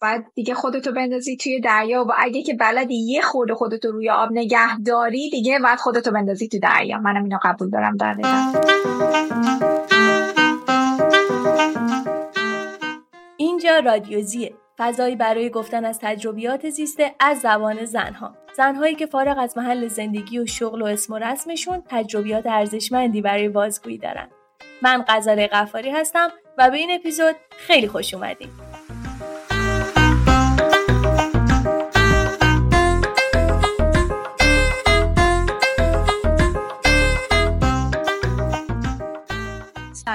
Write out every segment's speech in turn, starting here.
بعد دیگه خودتو بندازی توی دریا و اگه که بلدی یه خود خودتو روی آب نگه داری دیگه بعد خودتو بندازی تو دریا. منم اینو قبول دارم در اینجا رادیوزیه. فضایی برای گفتن از تجربیات زیسته از زبان زنها. زنهایی که فارغ از محل زندگی و شغل و اسم و رسمشون تجربیات ارزشمندی برای بازگویی دارن. من قزاره قفاری هستم و به این اپیزود خیلی خوش اومدید.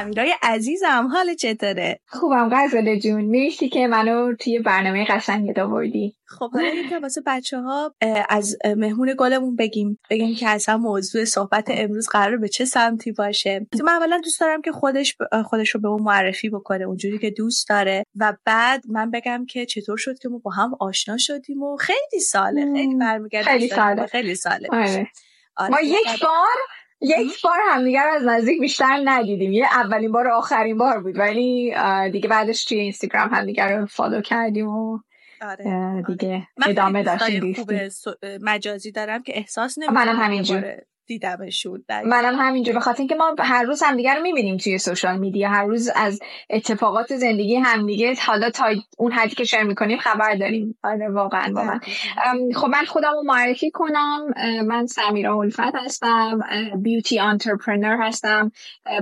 سمیرای عزیزم حال چطوره؟ خوبم غزل جون. مرسی که منو توی برنامه قشنگ آوردی. خب حالا که واسه بچه ها از مهمون گلمون بگیم. بگیم که اصلا موضوع صحبت امروز قرار به چه سمتی باشه. تو من اولا دوست دارم که خودش خودش رو به اون معرفی بکنه اونجوری که دوست داره. و بعد من بگم که چطور شد که ما با هم آشنا شدیم و خیلی ساله خیلی برمیگرده خیلی ساله. خیلی ساله. آره. ما یک بار یک بار همدیگر از نزدیک بیشتر ندیدیم یه اولین بار و آخرین بار بود ولی دیگه بعدش توی اینستاگرام همدیگر رو فالو کردیم و آره. دیگه آره. ادامه داشتیم خوب مجازی دارم که احساس نمی‌کنم منم همینجور دیدمشون. منم همینجور به خاطر اینکه ما هر روز همدیگه رو می‌بینیم توی social media. هر روز از اتفاقات زندگی همدیگه. حالا تا اون حدی که share می‌کنیم خبر داریم. آره واقعا واقعا. خب من خودم رو معرفی کنم. من سمیرا الفت هستم. beauty entrepreneur هستم.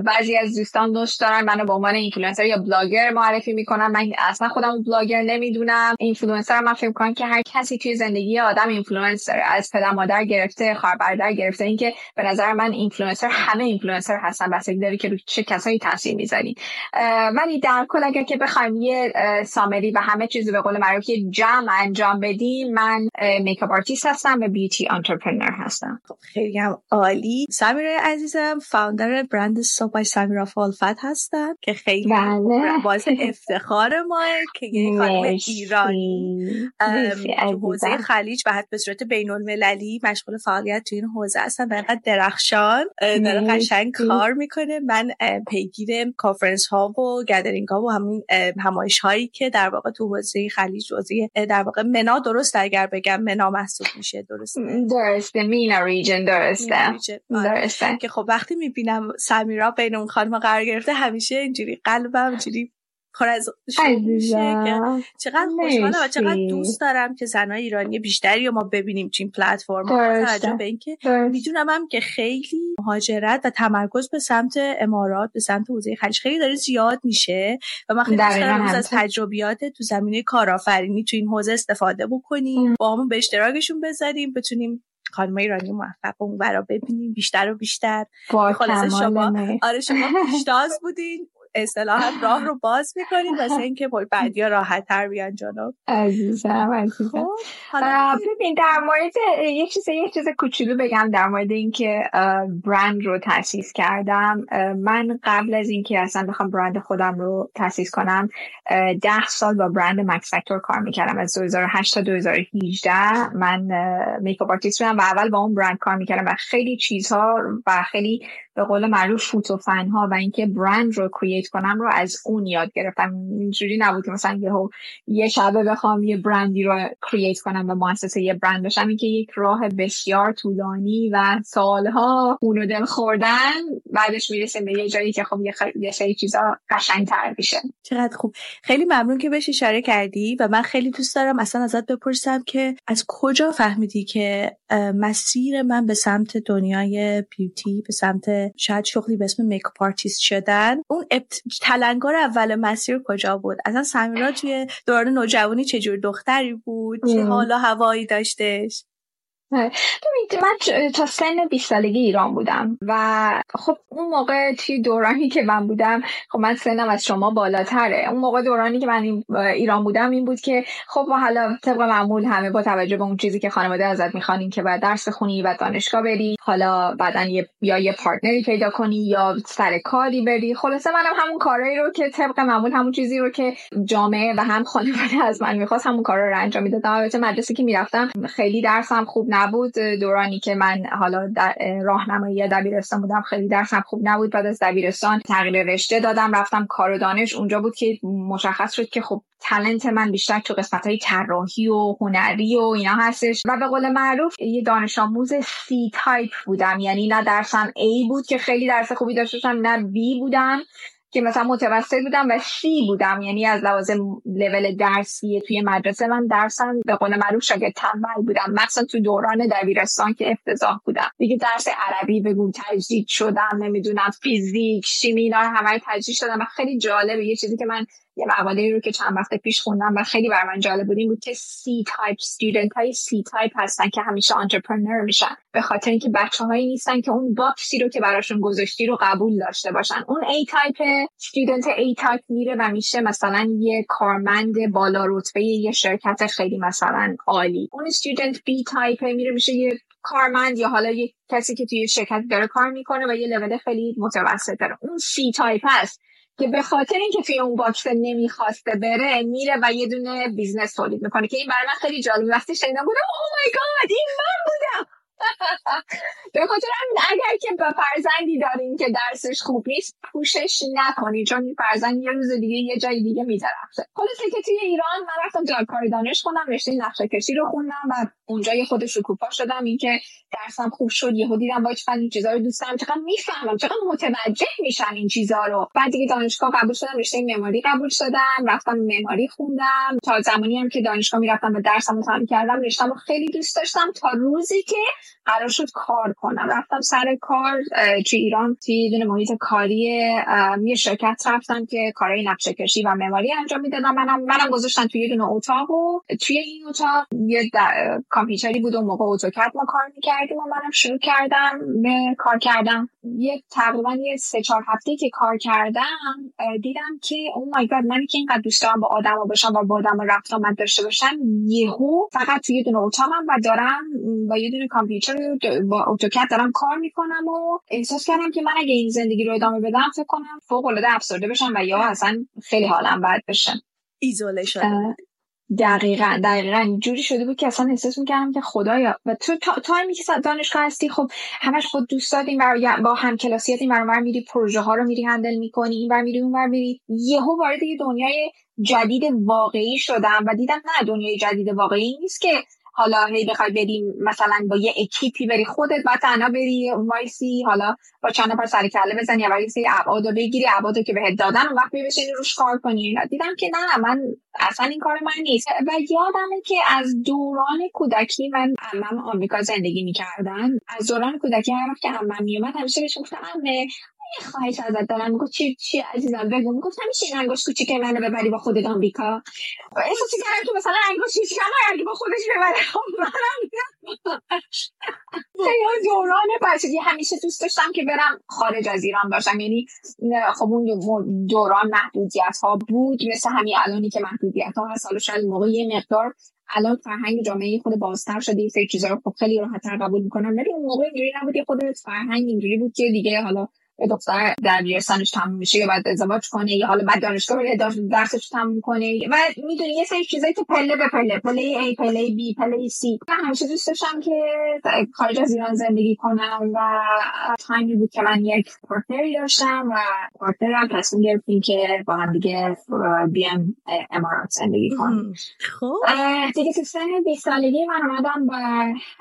بعضی از دوستان دوست دارن منو به عنوان اینفلوئنسر یا بلاگر معرفی می‌کنن من اصلا خودم بلاگر نمی‌دونم. اینفلوئنسر من فکر کنم که هر کسی توی زندگی آدم اینفلوئنسر از پدر مادر گرفته خواهر برادر گرفته. اینکه به نظر من اینفلوئنسر همه اینفلوئنسر هستن. بستگی داره که رو چه کسایی تاثیر می‌ذاری. ولی در کل اگر که بخوایم یه summary و همه چیز به قول معروف یه جمع انجام بدیم من makeup artist هستم و beauty entrepreneur هستم. خب خیلی هم عالی. سمیرا عزیزم founder برند سو بای سمیرا الفت هستم که خیلی بله. باعث افتخار ما که یه خانم ایرانی. حوزه خلیج و حتی به صورت بین المللی مشغول فعالیت تو این حوزه هستن و اینقدر درخشان داره قشنگ کار می‌کنه. من پیگیر کانفرنس ها و gathering ها و همین همایش هایی که در واقع تو حوزه خلیج حوزه در واقع منا درست اگر بگم منا محسوب میشه درست درسته. MENA region درسته. درسته. که خب وقتی می‌بینم سمیرا بین اون خانم قرار گرفته همیشه اینجوری قلبم اینجوری پر از که چقدر خوشحالم و چقدر دوست دارم که زنای ایرانی بیشتری رو ما ببینیم تو این پلتفرم. توجه به اینکه می‌دونم هم که خیلی مهاجرت و تمرکز به سمت امارات به سمت حوزه خلیج خیلی داره زیاد میشه و من خیلی دوست دارم از تجربیات تو زمینه کارآفرینی تو این حوزه استفاده بکنیم. با همون به اشتراکشون بذاریم بتونیم خانم ایرانی موفق اون برا ببینیم بیشتر و بیشتر. خلاصه شما. آره شما پیشتاز بودین. اصطلاحا راه رو باز می‌کنید واسه اینکه بعدیا راحت تر بیان جلو. عزیزم عزیزم. خب، حالا ببین در مورد یه چیز یه چیز کوچولو بگم در مورد اینکه برند رو تاسیس کردم. من قبل از اینکه اصلا بخوام برند خودم رو تاسیس کنم ده سال با برند مکس فکتور کار می‌کردم. از 2008 تا 2018 من makeup artist بودم و اول با اون برند کار می‌کردم و خیلی چیزها و خیلی به قول معروف فوت و فن ها و اینکه برند رو create کنم رو از اون یاد گرفتم. اینجوری نبود که مثلا یه یه شبه بخوام یه برندی رو کرییت کنم و مؤسسه یه برند بشم اینکه یک راه بسیار طولانی و سالها خون و دل خوردن بعدش می‌رسیم به یه جایی که خب یه سری چیزا قشنگتر میشه. چقدر خوب. خیلی ممنون که بهش اشاره کردی و من خیلی دوست دارم اصلا ازت بپرسم که از کجا فهمیدی که مسیر من به سمت دنیای بیوتی به سمت شاید شغلی به اسم makeup artist شدن. اون. تلنگر اول مسیر کجا بود؟ اصلا سمیرا توی دوران نوجوانی چجور دختری بود؟ چه حال و هوایی داشتش؟ من تا سن 20 سالگی ایران بودم و خب اون موقع توی دورانی که من بودم خب من سنم از شما بالاتره. اون موقع دورانی که من ایران بودم این بود که خب ما حالا طبق معمول همه با توجه به اون چیزی که خانواده ازت می‌خوان که باید درس بخونی و دانشگاه بری حالا بعدا یا یه partner ی پیدا کنی یا سر کاری بری. خلاصه منم همون کارایی رو که طبق معمول همون چیزی رو که جامعه و هم خانواده از من می‌خواست همون کارا رو انجام می‌دادم البته مدرسه که می‌رفتم خیلی درسم خوب نبود. دورانی که من حالا در راهنمایی دبیرستان بودم خیلی درسم خوب نبود. بعد از دبیرستان تغییر رشته دادم رفتم کار و دانش. اونجا بود که مشخص شد که خب talent من بیشتر تو قسمت های طراحی و هنری و اینا هستش. و به قول معروف یه دانش آموز C type بودم. یعنی نه درسم A بود که خیلی درس خوبی داشتم نه B بودم. که مثلا متوسط بودم و C بودم. یعنی از لحاظ لول درسی توی مدرسه من درسم به قول معروف شاگرد تنبل بودم. مثلا تو دوران دبیرستان که افتضاح بودم. دیگه درس عربی بگو تجدید شدم نمی‌دونم فیزیک شیمی اینا همه تجدید شدم و خیلی جالبه. یه چیزی که من یه مقاله رو که چند وقت پیش خوندم و خیلی بر من جالب بود این بود که C type student های C type هستن که همیشه entrepreneur میشن. به خاطر اینکه بچه هایی نیستن که اون box ی رو که براشون گذاشتی رو قبول داشته باشن. اون A type student A type میره و میشه مثلا یه کارمند بالا رتبه یه شرکت خیلی مثلا عالی. اون student B type میره میشه یه کارمند یا حالا یه کسی که توی شرکت داره کار می‌کنه و یه لول خیلی متوسط داره اون C type هست. که به خاطر اینکه توی اون box نمی‌خواسته بره میره و یه دونه business تولید می‌کنه که این برای من خیلی جالب. وقتی شنیدم بودم oh my god این من بودم! به خاطر اگر که به فرزندی دارین که درسش خوب نیست push ش نکنید چون این فرزند یه روز دیگه یه جای دیگه می‌ترکه خلاصه که توی ایران من رفتم کار دانش خوندم رشته نقشه کشی رو خوندم و اونجا یه خود شکوفا شدم. اینکه درسم خوب شد یهو دیدم باید چقدر این چیزا رو دوست دارم. چقدر می‌فهمم چقدر متوجه میشم این چیزا رو. بعد دیگه دانشگاه قبول شدم رشته معماری قبول شدم رفتم معماری خوندم. تا زمانی هم که دانشگاه می‌رفتم و درسم رو کردم رشته‌مو خیلی دوست داشتم. تا روزی که قرار شد کار کنم. رفتم سر کار توی ایران توی دونه محیط کاری یه شرکت رفتم که کارهای نقشه کشی و معماری انجام می‌دادم منم منم گذاشتن توی یه دونه اتاق و توی این اتاق یه کامپیوتری بود و موقع اتوکد ما کار می‌کردیم و منم شروع کردم به کار کردم یه تقریبا یه سه چهار هفته که کار کردم دیدم که او مای گاد من که اینقدر دوست دارم با آدما باشم و با آدم رفت آمد داشته باشم یهو فقط توی یه دونه اتاقم و دارم با یه دونه کامپیوتر با اتوکد دارم کار می‌کنم و احساس کردم که من اگه این زندگی رو ادامه بدم فکر کنم فوق العاده افسرده بشم و یا اصلا خیلی حالم بد بشه. ایزوله دقیقا دقیقا. جوری شده بود که اصلا احساس می‌کردم که خدایا. و تو time ی که دانشگاه هستی خب همش خود دوست داریم با هم کلاسیات این بر اون بر میری پروژه ها رو میری handle می‌کنی این بر میری اون بر میری. یهو وارد یه دنیای جدید واقعی شدم و دیدم نه دنیای جدید واقعی نیست که حالا هی بخوای بریم مثلا با یه اکیپی بری خودت بعد تنها بری وایسی حالا با چند نفر سر کله بزنی یا سری ابعاد بگیری ابعاد که بهت دادن و وقت بشینی روش کار کنی. دیدم که نه من اصلا این کار من نیست. و یادمه که از دوران کودکی من عمم آمریکا زندگی می‌کردن. از دوران کودکی هر وقت که عمم میومد همیشه بهش گفتم خواهش ازت دارم می‌گفت چی چی عزیزم؟ بگو. می‌گفت همیشه این انگشت کوچیک منو ببری با خودت آمریکا. احساس کردم که مثلا انگشت کوچیک با خودش ببره. خب منم دوران بچگی همیشه دوست داشتم که برم خارج از ایران باشم. یعنی خب اون دوران محدودیت ها بود. مثل همین الانی که محدودیت ها هست. حالا شاید موقع یه مقدار الان فرهنگ جامعه خود بازتر شده. این چیزا رو خب خیلی راحتتر قبول می‌کنم. ولی اون موقع اینجوری نبود. خود فرهنگ اینجوری بود که دیگه حالا دختر در بیرستانش تموم میشه یا بعد ازدواج کنه یا حالا بعد دانشگاه بره درسش تموم کنه. و می‌دونی یه سری چیزایی تو پله به پله پله ای پله بی پله سی من همیشه دوست داشتم که خارج از ایران زندگی کنم و time ی بود که من یک partner ی داشتم و partner م تصمیم گرفتیم که با هم دیگه بیام امارات زندگی کنیم خب. دیگه تو سن 20 سالگی من اومدم به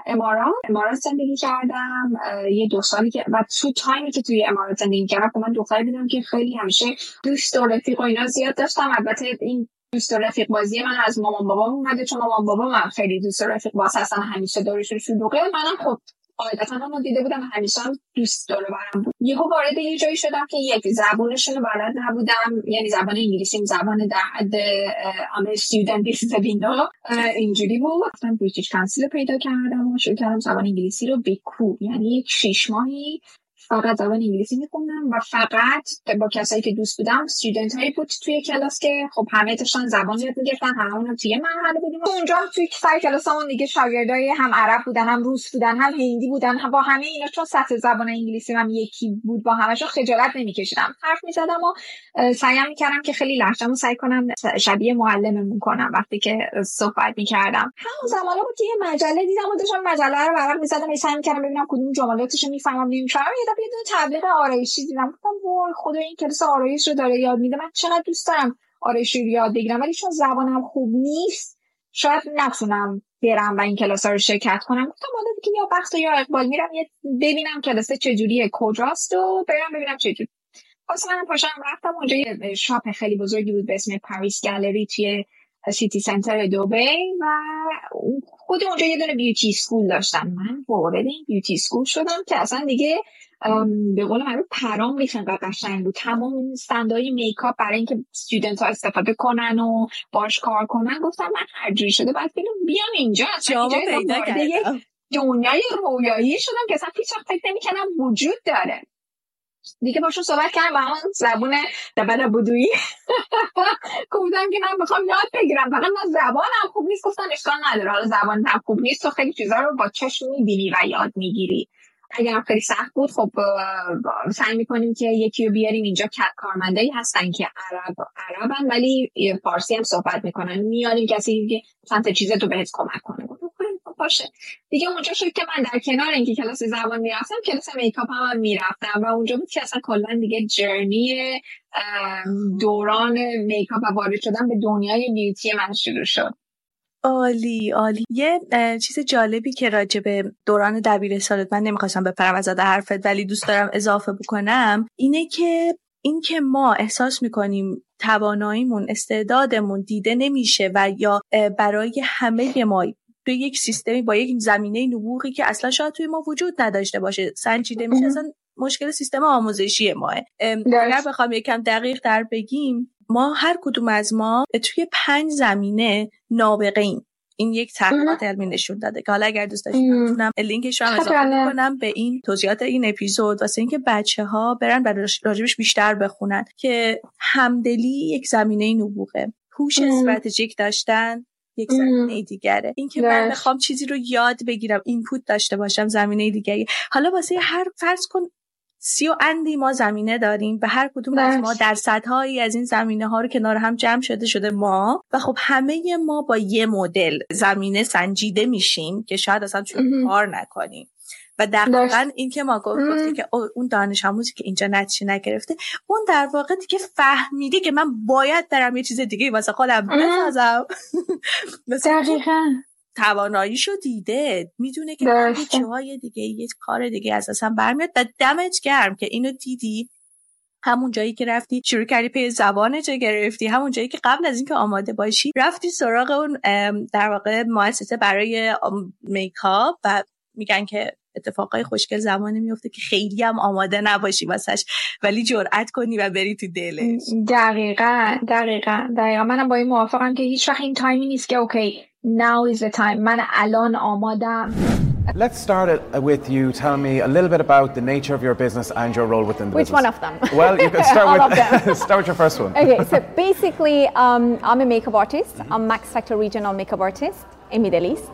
امارات. امارات زندگی کردم. یه دو سالی که و تو time ی که توی امارات زندگی کردم خب من دختری بودم که خیلی همیشه دوست و رفیق و اینا زیاد داشتم. البته این دوست و رفیق بازی من از مامان بابام اومده. چون مامان بابا من خیلی دوست و رفیق باز هستن. همیشه دورشون شلوغه. منم خب قاعدتا هم دیده بودم. همیشه هم دوست داره برم بود یهو وارد یه جایی شدم که یک زبونشون رو بلد نبودم. یعنی زبان انگلیسی زبان در حد آمه استودنت بیس اینجوری بود. رفتم بریتیش کانسیل پیدا کردم و شروع کردم زبان انگلیسی رو بکو یعنی یک شیش ماهی فقط زبان انگلیسی میخوندم و فقط با کسایی که دوست بودم استودنت هایی بود توی کلاس که خب همه داشتن زبان یاد می‌گرفتن هممون توی مرحله بودیم. اونجا توی سر کلاسمون دیگه شاگردای هم عرب بودن هم روس بودن هم هندی بودن هم با همه اینا چون سطح زبان انگلیسی هم یکی بود با همشون خجالت نمیکشیدم. حرف می‌زدم و سعیم می‌کردم که خیلی لهجه‌مو سعی کنم شبیه معلممون کنم وقتی که صحبت می‌کردم. همون زمان بود که یه مجله دیدم و داشتم مجله رو ورق می‌زدم. سعی می‌کردم ببینم کدوم جملاتش می‌فهمم نمی‌فهمم. دونه تبلیغ آرایشی دیدم. گفتم وای خدا این کلاس آرایش رو داره یاد میده. من چقدر دوست دارم آرایشی رو یاد بگیرم. ولی چون زبانم خوب نیست شاید نتونم برم و این کلاس رو شرکت کنم. گفتم حالا دیگه یا بخت یا اقبال میرم یه ببینم کلاس چجوریه کجاست و برم ببینم چجوری. واسه من پاشم رفتم. اونجا یه shop خیلی بزرگی بود به اسم پاریس گالری توی سیتی سنتر دوبی و خود اونجا یه دونه beauty school داشتم. من وارد این beauty school شدم که اصلا دیگه به قول من پرام ریخت قشنگ بود. تمام این stand ای makeup برای اینکه student ها استفاده کنن و باش کار کنن. گفتم من هر جوری شده باید بیام اینجا. وارد یه دنیای رویایی شدم که اصلا بهش فکر نمی‌کنم وجود داره. دیگه باشون صحبت کردم با همون زبون دبل بودویی. گفتم که من می‌خوام یاد بگیرم. فقط من زبانم خوب نیست گفتن اشکال نداره. حالا زبان خوب نیست تو خیلی چیزا رو با چشم می‌بینی و یاد می‌گیری. اگر خیلی سخت بود خب سعی می‌کنیم که یکی رو بیاریم اینجا. کارمندایی هستن که عرب عربن ولی فارسی هم صحبت می‌کنن. میاریم کسی که چند چیز تو بهت کمک کنه. باشه. دیگه اونجا شد که من در کنار اینکه کلاس زبان می‌رفتم کلاس میکاپ هم, هم می‌رفتم و اونجا بود که اصلا کلا دیگه جرنی دوران میکاپ و وارد شدن به دنیای بیوتی من شروع شد. عالی عالی. یه چیز جالبی که راجع به دوران دبیرستانت من نمی‌خواستم بپرم از حرفت ولی دوست دارم اضافه بکنم اینه که اینکه ما احساس می‌کنیم تواناییمون استعدادمون دیده نمیشه و یا برای همه ما توی یک سیستمی با یک زمینه نبوغی که اصلا شاید توی ما وجود نداشته باشه. سنجیده میشه اصلا مشکل سیستم آموزشی ماه اگر بخوام یکم دقیق در بگیم ما هر کدوم از ما توی پنج زمینه نابغه ایم. این یک تحقیقات علمی نشون داده که حالا اگر دوست داشتید می‌تونم لینکش رو هم اضافه کنم به این توضیحات این اپیزود. واسه اینکه بچه ها برن برای راجبش بیشتر بخونن که همدلی یک زمینه نبوغه. هوش استراتژیک داشتن یک زمینه دیگره. اینکه من بخوام چیزی رو یاد بگیرم اینپوت داشته باشم زمینه دیگری. حالا واسه هر فرض کن سی و اندی ما زمینه داریم به هر کدوم از ما درصدهایی از این زمینه ها رو کنار هم جمع شده شده ما و خب همه ما با یه مدل زمینه سنجیده میشیم که شاید اصلا چون کار نکنیم. و دقیقا این که ما گفتی که اون دانش آموزی که اینجا نتیجه نگرفته اون در واقع دیگه فهمیده که من باید برم یه چیز دیگه واسه خودم بسازم. دقیقا. تواناییشو دیده می‌دونه که جاهای دیگه یه کار دیگه اساسا برمیاد و دمت گرم که اینو دیدی. همون جایی که رفتی شروع کردی پی زبان چه گرفتی همون جایی که قبل از اینکه آماده باشی رفتی سراغ اون در واقع مؤسسه برای makeup و میگن که اتفاقای خوشگل زمانی میفته که خیلی هم آماده نباشی واسش ولی جرأت کنی و بری تو دلش دقیقا دقیقا دقیقا منم با این موافقم که هیچ وقت این time ی نیست که okay now is the time من الان آمادم Let's start it with you telling me a little bit about the nature of your business and your role within the Which business. one of them? Well, you can start with start with your first one. Okay, so basically, um, I'm a makeup artist. I'm Max Factor Regional Makeup Artist in Middle East.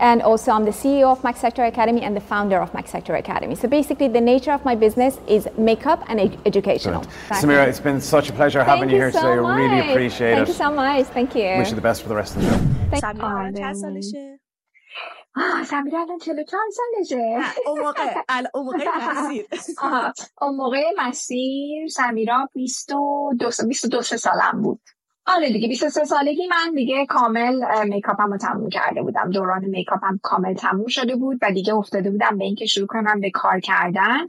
And also, I'm the CEO of Max Factor Academy and the founder of Max Factor Academy. So basically, the nature of my business is makeup and ed- educational. Samira, it's been such a pleasure having Thank you you here so today. much. Really appreciate Thank it. you so much. Thank you. Wish you the best for the rest of the show. Thank- سمیرا الان چند آره. سالشه آه سمیرا الان 44 سالشه اون موقع الان اون موقع مسیر آها. اون موقع مسیر سمیرا 22 22 سالم بود آره دیگه 23 سالگی من دیگه کامل میکاپم رو تموم کرده بودم. دوران میکاپم کامل تموم شده بود و دیگه افتاده بودم به اینکه شروع کنم به کار کردن.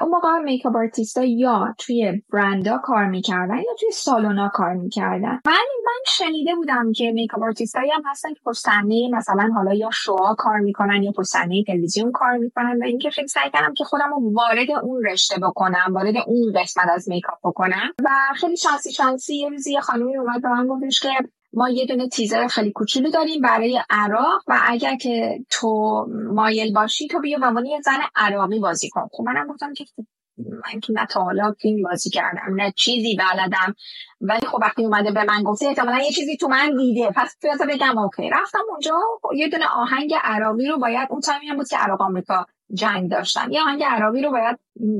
اون موقع makeup artist ا یا توی برندا کار می‌کردن یا توی سالونا کار می‌کردن. ولی من شنیده بودم که makeup artist ایی هم هستن که پشت مثلا حالا یا شوها کار می‌کنن یا پشت تلویزیون کار می‌کنن و اینکه خیلی سعی کردم که خودم رو وارد اون رشته بکنم وارد اون قسمت از میکاپ بکنم. و خیلی شانسی شانسی یه روزی یه خانمی اومد به من گفتش که ما یه دونه تیزر خیلی کوچولو داریم برای عراق و اگر که تو مایل باشی تو بیا عنوان یه زن عراقی بازی کن. خب منم گفتم که من که نه تا حالا فیلم بازی کردم نه چیزی بلدم. ولی خب وقتی اومده به من گفته احتمالا یه چیزی تو من دیده. پس بذار بگم okay. رفتم اونجا یه دونه آهنگ عراقی رو باید اون time ی هم بود که عراق آمریکا جنگ داشتن. یه آهنگ عراقی رو باید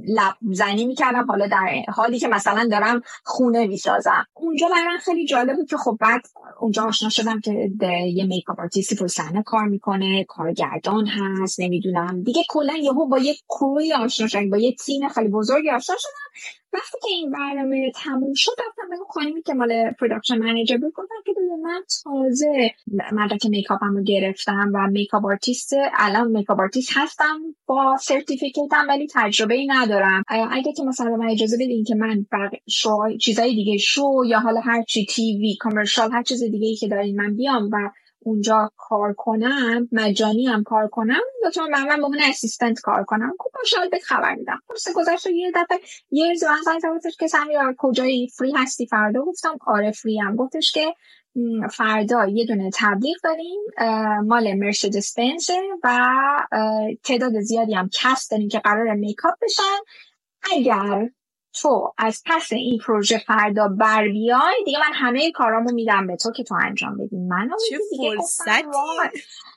لب زنی می‌کردم حالا در حالی که مثلا دارم خونه می‌سازم. اونجا برای من خیلی جالب که خب بعد اونجا آشنا شدم که یه makeup artist ی پشت صحنه کار می‌کنه کارگردان هست نمی‌دونم. دیگه کلا یهو با یه crew ی آشنا شدم با یه تیم خیلی بزرگی آشنا شدم. وقتی که این برنامه تموم شد رفتم به خانمی که مال production manager بود. گفتم که من تازه مدرک میکاپم رو گرفتم و makeup artist الان makeup artist هستم با certificate م ولی تجربه ای ندارم اگه که مثلا من اجازه بدین که من شو چیزای دیگه شو یا حالا هر چی TV commercial هر چیز دیگه ای که دارین من بیام و اونجا کار کنم مجانی هم کار کنم لطفا من من به assistant کار کنم. خب باشه بهت خبر میدم. خلاص گذشت یه دفعه یه روز من گفتش که سمیرا کجایی؟ free هستی؟ فردا؟ گفتم آره free ام. گفتش که فردا یه دونه تبلیغ داریم مال مرسدس بنز و تعداد زیادی هم کس داریم که قرار میکاپ بشن. اگر تو از پس این پروژه فردا بر بیای دیگه من همه کارامو میدم به تو که تو انجام بدی من چه دیگه گفتم فرصتی. وای.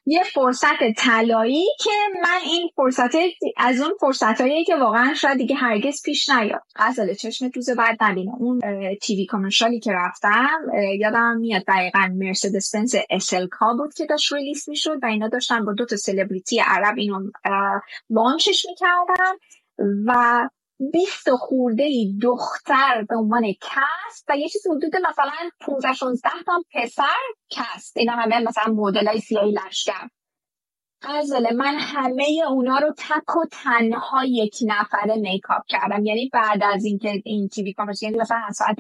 یه فرصت طلایی که من این فرصت از اون فرصتایی که واقعا شاید دیگه هرگز پیش نیاد غزل چشم دوز بعد نبینه اون TV commercial ی که رفتم یادم میاد دقیقا مرسدس بنز SLK بود که داشت release می‌شد و اینا داشتن با دو تا سلبریتی عرب اینو launch ش می‌کردن و بیست خورده ای دختر به عنوان cast و یه چیز حدود مثلا 15 16 تا پسر کست. اینا همه مثلا مدل های سیاهی لشکر. غزل من همه اونا رو تک و تنها یک نفره makeup کردم. یعنی بعد از اینکه این TV commercial یعنی مثلا از ساعت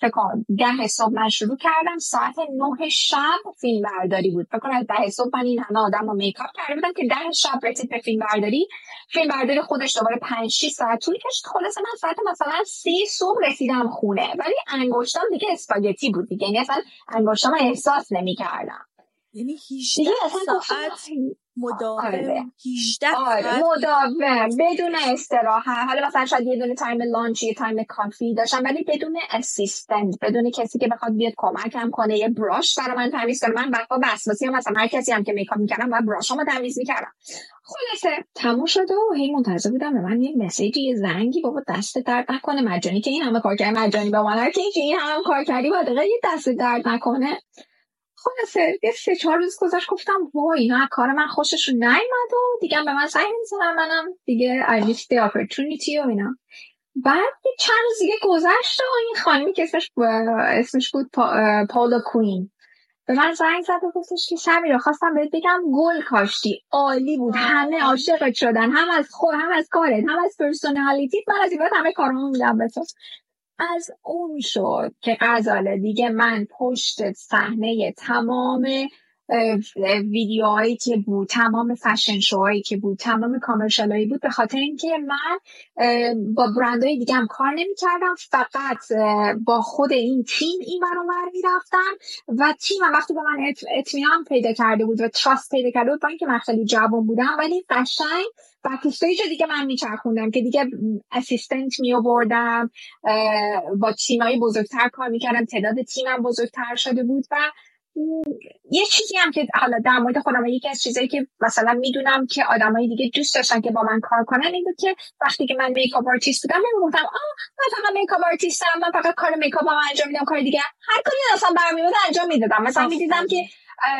فکر کن ده صبح من شروع کردم ساعت نه شب فیلم برداری بود. فکر کن از ده صبح من این همه آدم رو makeup کرده بودم که ده شب رسید به فیلم برداری فیلم برداری خودش دوباره پنج 6 ساعت طول کشید. خلاص من ساعت مثلا سه صبح رسیدم خونه. ولی انگشتام دیگه اسپاگتی بود دیگه. یعنی اصلا انگشتام احساس نمی‌کردم. یعنی 18 دیگه ساعت آره. مداوم 18 آره مداوم بدون استراحت. حالا مثلا شاید یه دونه time lunch یه time کافی داشتم ولی بدون assistant بدون کسی که بخواد بیاد کمکم کنه. یه brush برای من تمیز کنه. من بقا وسواسی هم مثلا هر کسی هم که makeup می‌کردم و brush امو تمیز می‌کردم. خلاصه تموم شده و هی منتظر بودم به من یه مسیجی یه زنگی بابا دست درد نکنه. مجانی که این همه کار کردی مجانی به من که این همه کار کردی باید یه دست درد نکنه. خلاصه یه سه چهار روز گذشت گفتم وای اینا کار من خوششون نیومد و دیگه به من سعی می‌زنم منم دیگه I the opportunity و اینا. بعد چند روز دیگه گذشت و این خانمی که اسمش اسمش بود پا، پاولا کوین. به من زنگ زد و گفتش که سمیرا خواستم بهت بگم گل کاشتی عالی بود همه عاشقت شدن هم از خود هم از کارت هم از personality ت من از این همه کارامو میدم به تو از اون شد که غزاله دیگه من پشت صحنه تمام ویدیوهایی که بود تمام fashion show هایی که بود تمام commercial بود. به خاطر اینکه من با برندهای دیگه هم کار نمی‌کردم. فقط با خود این تیم این برابر می‌رفتم و تیم هم وقتی به من اطمینان پیدا کرده بود و trust پیدا کرده بود با اینکه من خیلی جوان بودم ولی قشنگ backstage دیگه من میچرخوندم که دیگه assistant می آوردم با تیمایی بزرگتر کار می‌کردم تعداد تیمم بزرگتر شده بود و یه چیزی هم که حالا در مورد خودم یکی از چیزایی که مثلا می‌دونم که آدمای دیگه دوست داشتن که با من کار کنن این بود که وقتی که من makeup artist بودم نمی‌گفتم آه من فقط makeup artist م من فقط کار makeup انجام میدم کار دیگه هر کاری اصلا برمی انجام می‌دادم. مثلا می‌دیدم که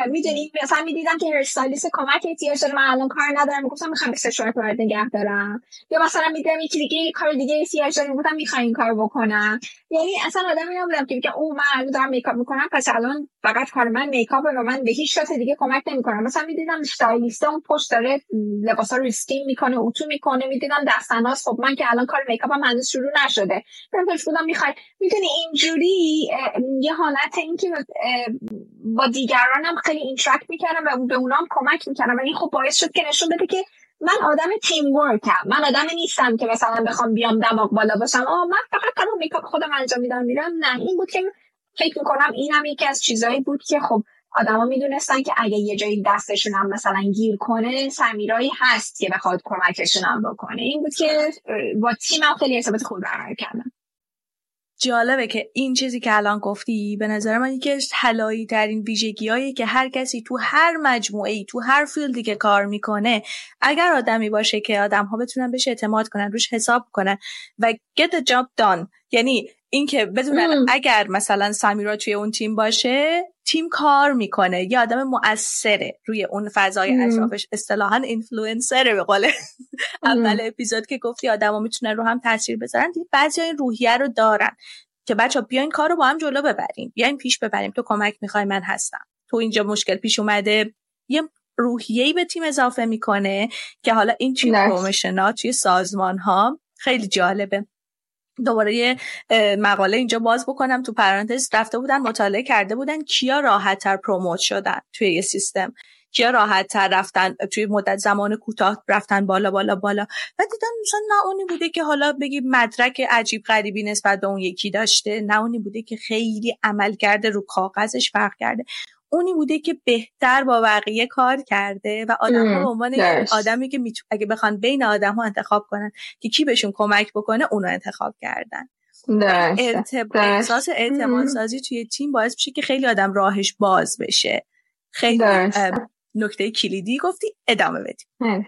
می‌دونی مثلا می‌دیدم که hair stylist کمک احتیاج داره من الان کار ندارم. می‌گفتم می‌خوام سشوار رو نگه دارم. یا مثلا می‌دیدم یکی دیگه کار دیگه احتیاج داره می‌گفتم می‌خوام این کار بکنم. یعنی اصلا آدمی نبودم که میگه او من الان دارم makeup می‌کنم پس الان فقط کار من makeup و من به هیچ کس دیگه کمک نمی‌کنم. مثلا می‌دیدم stylist اون پشت داره لباسا رو steam می‌کنه اتو می‌کنه. می‌دیدم دست تنهاس خب من که الان کار میکاپم هنوز شروع نشده. من بودم می‌خوای؟ می‌دونی اینجوری یه حالت اینکه با دیگرانم خیلی interact می‌کردم و به اونام کمک می‌کردم. و این خب باعث شد که نشون بده که من آدم teamwork م من آدم نیستم که مثلا بخوام بیام دماغ بالا باشم. آه من فقط کارو makeup خودم انجام میدم میرم. نه این بود که فکر می‌کنم اینم یکی از چیزهایی بود که خب آدما می‌دونستن که اگه یه جایی دستشون هم مثلا گیر کنه سمیرایی هست که بخواد کمکشون هم بکنه. این بود که با تیمم خیلی ارتباط خوب برقرار کردم. جالبه که این چیزی که الان گفتی به نظر من یکی از طلایی ترین ویژگیهایی که هر کسی تو هر مجموعه ای تو هر فیلدی که کار می‌کنه اگر آدمی باشه که آدم ها بتونن بهش اعتماد کنن روش حساب کنن و get the job done. یعنی اینکه بدونن اگر مثلا سمیرا توی اون تیم باشه تیم کار می‌کنه. یه آدم مؤثره روی اون فضای اطرافش. اصطلاحا اینفلوئنسره به قول اول اپیزود که گفتی آدما می‌تونن رو هم تاثیر بذارن. بعضی این روحیه رو دارن که بچه بیاین کار رو با هم جلو ببریم. بیاین پیش ببریم. تو کمک می‌خوای من هستم. تو اینجا مشکل پیش اومده. یه روحیه‌ای به تیم اضافه می‌کنه که حالا این چی پرومشنا توی سازمان ها خیلی جالبه. دوباره یه مقاله اینجا باز بکنم. تو پرانتز رفته بودن مطالعه کرده بودن کیا راحت تر پروموت شدن توی یه سیستم. کیا راحت تر رفتن توی مدت زمان کوتاه رفتن بالا بالا بالا. و دیدن مثلا نه اونی بوده که حالا بگی مدرک عجیب غریبی نسبت به اون یکی داشته نه اونی بوده که خیلی عمل کرده رو کاغذش فرق کرده. اونی بوده که بهتر با بقیه کار کرده و آدم ها به عنوان آدمی که اگه بخوان بین آدم ها انتخاب کنن که کی بهشون کمک بکنه اونو انتخاب کردن. احساس اعتماد سازی توی تیم باعث میشه که خیلی آدم راهش باز بشه. خیلی نکته کلیدی گفتی ادامه بدیم.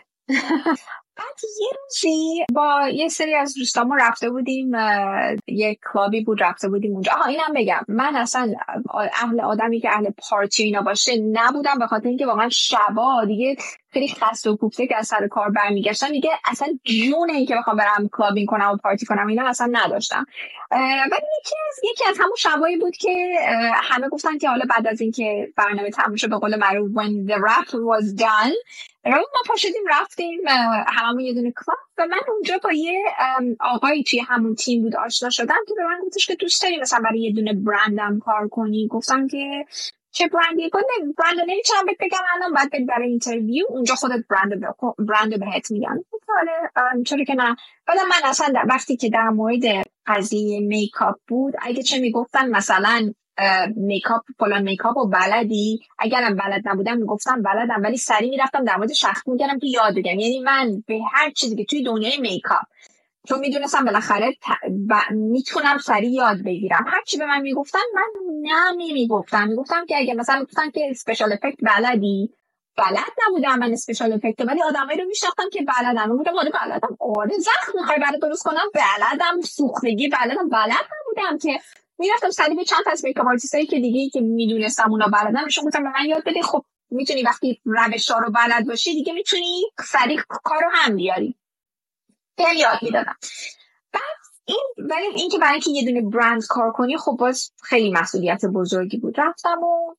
بعد یه روزی با یه سری از دوستامون رفته بودیم یه club ی بود رفته بودیم اونجا. آها اینم بگم. من اصلا اهل آدمی که اهل پارتی اینا باشه نبودم به خاطر اینکه واقعا شبا دیگه خیلی خسته و کوفته که از سر کار برمیگشتم دیگه اصلا جون این که بخوام برم clubbing کنم و پارتی کنم اینا اصلا نداشتم. ولی یکی از یکی از همون شبایی بود که همه گفتن که حالا بعد از اینکه برنامه تموم شد به قول معروف when the wrap was done. ما پا شدیم رفتیم هممون یه دونه کلاب و من اونجا با یه آقایی توی همون تیم بود آشنا شدم که به من گفتش که دوست داری مثلا برای یه دونه برندم کار کنی. گفتم که چه برندی گفتن برند نمی‌تونم بهت بگم الان باید برای interview. اونجا خودت برند برند بهت میگن چرا که نه. ولی من اصلا وقتی که در مورد قضیه میکاپ بود اگه می‌گفتن مثلا میکاپ فلان میکاپ رو بلدی؟ اگرم بلد نبودم می‌گفتم بلدم ولی سریع می‌رفتم در مورد سرچ می‌کردم که یاد بگیرم یعنی من به هر چیزی که توی دنیای میکاپ چون می‌دونستم بالاخره ب... می‌تونم سریع یاد بگیرم. هرچی به من می‌گفتن من نه نمی‌گفتم. می‌گفتم که اگه مثلا گفتن که special effect بلدی بلد نبودم من special effect ولی آدمایی رو میشناختم که بلدم گفتم آره بلدم. آره زخم می‌خوای برای درست کنم بلدم. سوختگی بلدم. بلد نبودم که. می‌رفتم سریع به چند تا از میکاپ که دیگه که می‌دونستم اونا بلدن میشون گفتم به من یاد بده خب می‌تونی وقتی روش ها رو بلد باشی دیگه می‌تونی سریع کارو هم بیاری. خیلی یاد می‌دادم. این ولی این که برای اینکه یه دونه برند کار کنی خب باز خیلی مسئولیت بزرگی بود. رفتم و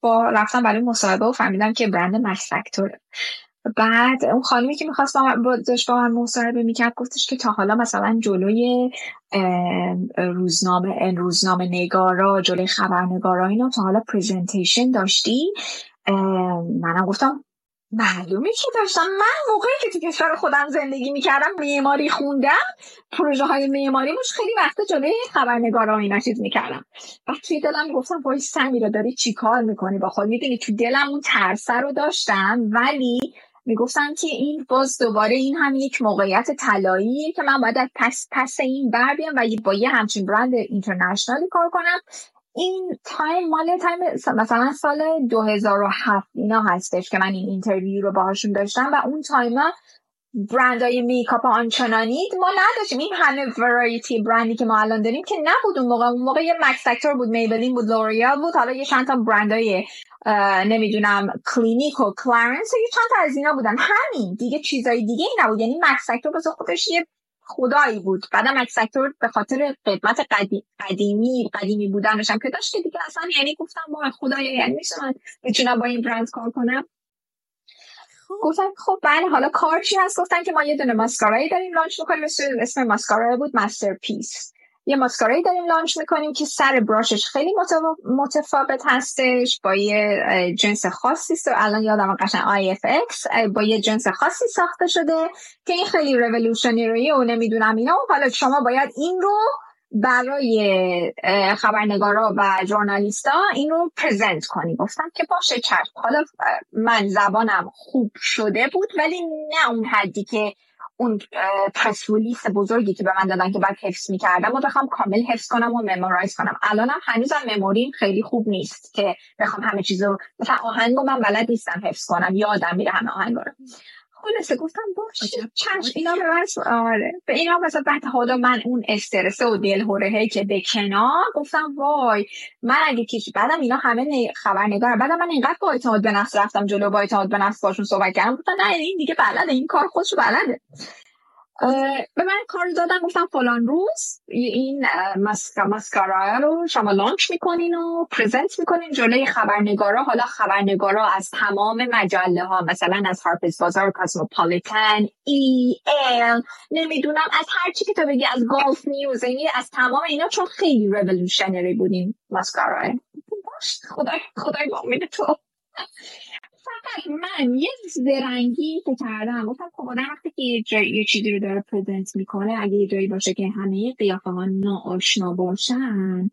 با رفتم برای مصاحبه و فهمیدم که برند مکس بعد اون خانمی که می‌خواست با داشت با من مصاحبه می‌کرد گفتش که تا حالا مثلا جلوی روزنامه روزنامه نگارا جلوی خبرنگارا اینا تا حالا presentation داشتی؟ منم گفتم معلومه که داشتم؟ من موقعی که تو کشور خودم زندگی می‌کردم معماری خوندم پروژه های معماریمو خیلی وقتا جلوی خبرنگارا اینا چیز می‌کردم. و توی دلم گفتم وای سمیرا داری چی کار می‌کنی؟ با خودم می‌دونی تو دلم اون ترسه رو داشتم ولی می‌گفتم که این باز دوباره این هم یک موقعیت طلاییه که من باید پس پس این بر بیام و با یه همچین برند international ی کار کنم. این time مال time مثلا سال 2007 اینا هستش که من این interview رو باهاشون داشتم و اون time برندهای میکاپ آنچنانی ما نداشتیم. این همه variety برندی که ما الان داریم که نبود اون موقع. اون موقع یه مکس فکتور بود میبلین بود لوریال بود. حالا یه چند تا برندهای نمی‌دونم کلینیک و کلارنس یه چند تا از اینا بودن. همین. دیگه چیزای دیگه ای نبود. یعنی مکس فکتور بس خودش یه خدایی بود. بعدم مکس فکتور به خاطر قدمت قدیمی قدیمی بودنش هم که داشت که دیگه. اصلا یعنی گفتم ما خدایا یعنی میشه من بتونم با این برند کار کنم. گفتن خب بله حالا کار چی هست؟ گفتن که ما یه دونه ماسکارایی داریم launch می‌کنیم اسم ماسکارا بود Masterpiece. یه ماسکارایی داریم launch می‌کنیم که سر brush ش خیلی متفاوت هستش با یه جنس خاصی و الان یادم قشن IFX با یه جنس خاصی ساخته شده که این خیلی revolutionary و نمی‌دونم اینا. حالا شما باید این رو برای خبرنگارا و جورنالیستا این رو پرزنت کنی. گفتم که باشه چشم. حالا من زبانم خوب شده بود ولی نه اون حدی که اون پرس بزرگی که به من دادن که بعد حفظ می‌کردم و بخوام کامل حفظ کنم و ممورایز کنم. الانم هنوزم مموریم خیلی خوب نیست که بخوام همه چیزو مثلا آهنگو من بلد نیستم حفظ کنم یادم میره همه آهنگ رو. خلاصه گفتم باشه چشم. اینا به من آره. به اینا مثلا بعد حالا من اون استرس و دل که به کنار گفتم وای. من اگه کیش بعدم اینا همه خبرنگار بعدم من اینقدر با اعتماد به نفس رفتم جلو با اعتماد به نفس باشون صحبت کردم. گفتم نه این دیگه بلده. این کار خودشو بلده. به من کار دادن گفتم فلان روز این ماسکارا رو شما لانچ می‌کنین و پریزنت می‌کنین جلوی خبرنگارا. حالا خبرنگارا از تمام مجله ها مثلا از هارپرز بازار کاسموپولیتن ای ال نمی‌دونم از هر چی که تو بگی از گالف نیوز یعنی از تمام اینا چون خیلی revolutionary بود این ماسکارا. باشه خدای خدای با تو من یه زرنگی که کردم گفتم خب آدم وقتی که یه, جای، یه چیزی رو داره present می‌کنه اگه یه جایی باشه که همه قیافه ها ناآشنا باشن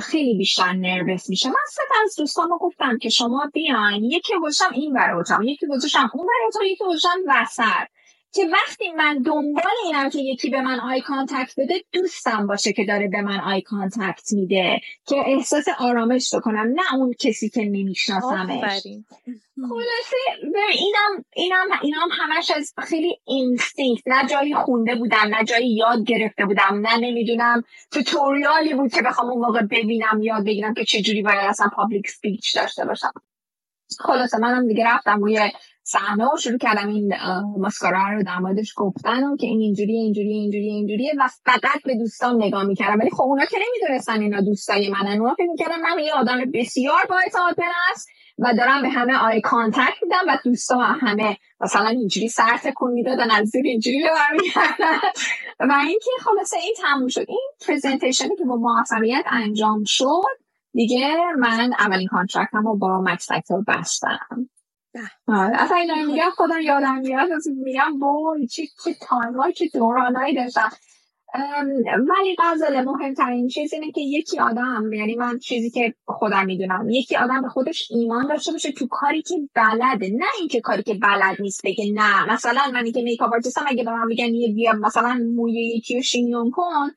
خیلی بیشتر nervous میشه من سه تا از دوستام رو گفتم که شما بیاین یکی گذاشتم این برای یکی گذاشتم اون برای یکی گذاشتم وسط. که وقتی من دنبال اینم که یکی به من eye contact بده دوستم باشه که داره به من eye contact میده. که احساس آرامش بکنم نه اون کسی که نمیشناسمش. خلاصه اینم اینم اینم همش از خیلی instinct نه جایی خونده بودم نه جایی یاد گرفته بودم نه نمی‌دونم tutorial ی بود که بخوام اون موقع ببینم یاد بگیرم که چجوری باید اصلا public speech داشته باشم. خلاصه منم دیگه رفتم روی صحنه و شروع کردم این ماسکارا رو در موردش گفتن و که این اینجوری اینجوری اینجوری اینجوریه و فقط به دوستام نگاه می‌کردم. ولی خب اونا که نمی‌دونستن اینا دوستای منن. اونا فکر می‌کردن من یه آدم بسیار با اعتماد به نفس و دارم به همه eye contact میدم و دوستام همه مثلا اینجوری سر تکون می‌دادن از زیر اینجوری به و اینکه خلاصه این تموم شد. این presentation ی که با موفقیت انجام شد دیگه من اولین contract م رو با مکس بستم. اصلا اینا میگم خودم یادم میاد میگم وای چه چه time ای چه دورانایی داشتم. ولی غزل مهمترین چیز اینه که یکی آدم یعنی من چیزی که خودم می‌دونم یکی آدم به خودش ایمان داشته باشه تو کاری که بلده. نه اینکه کاری که بلد نیست بگه نه. مثلا منی که makeup artist م اگه به من میگن یه بیا مثلا موی یکی رو شینیون کن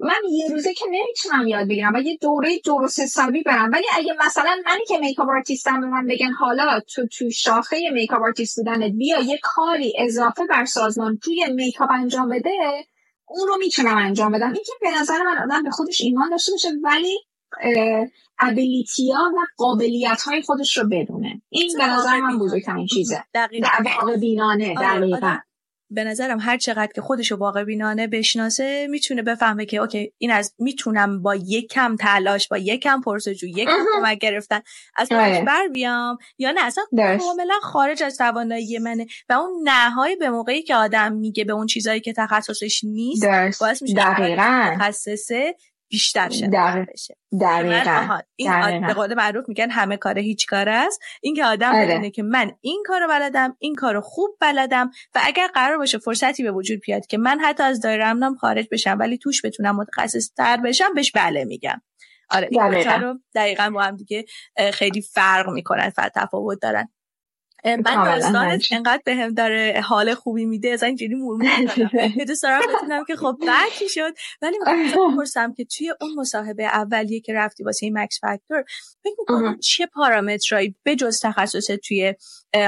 من یه روزه که نمی‌تونم یاد بگیرم و یه دوره درست حسابی برم. ولی اگه مثلا منی که makeup artist م به من بگن حالا تو تو شاخه makeup artist بودنت بیا یه کاری اضافه بر سازمان توی میکاپ انجام بده اون رو می‌تونم انجام بدم. این که به نظر من آدم به خودش ایمان داشته باشه ولی ability ها و قابلیت های خودش رو بدونه. این به نظر من بزرگترین چیزه. دقیقا. بینانه دقیقا به نظرم هر چقدر که خودش واقع بینانه بشناسه می‌تونه بفهمه که اوکی این از می‌تونم با یک کم تلاش با یک کم پرسجو یک کم کمک گرفتن از خودش آره. بر بیام؟ یا نه اصلا کاملا خارج از توانایی منه و اون نهای به موقعی که آدم میگه به اون چیزایی که تخصصش نیست باعث میشه دقیقا. تخصصه بیشتر شناخته بشه. دقیقا. این به قول معروف میگن همه کار هیچ کار است. این که آدم آره. بدونه که من این کارو بلدم این کارو خوب بلدم و اگر قرار باشه فرصتی به وجود بیاد که من حتی از دایره امنم خارج بشم ولی توش بتونم متخصص تر بشم بهش بله میگم. آره این رو دقیقا با هم دیگه خیلی فرق می‌کنن و تفاوت دارن. من داستانت انقدر به هم داره حال خوبی میده از اینجوری مورمور که دوست دارم بتونم که خب بعد چی شد؟ ولی من پرسم که توی اون مصاحبه اولیه که رفتی واسه این مکس فاکتور فکر می‌کنم چه پارامترایی به جز تخصص توی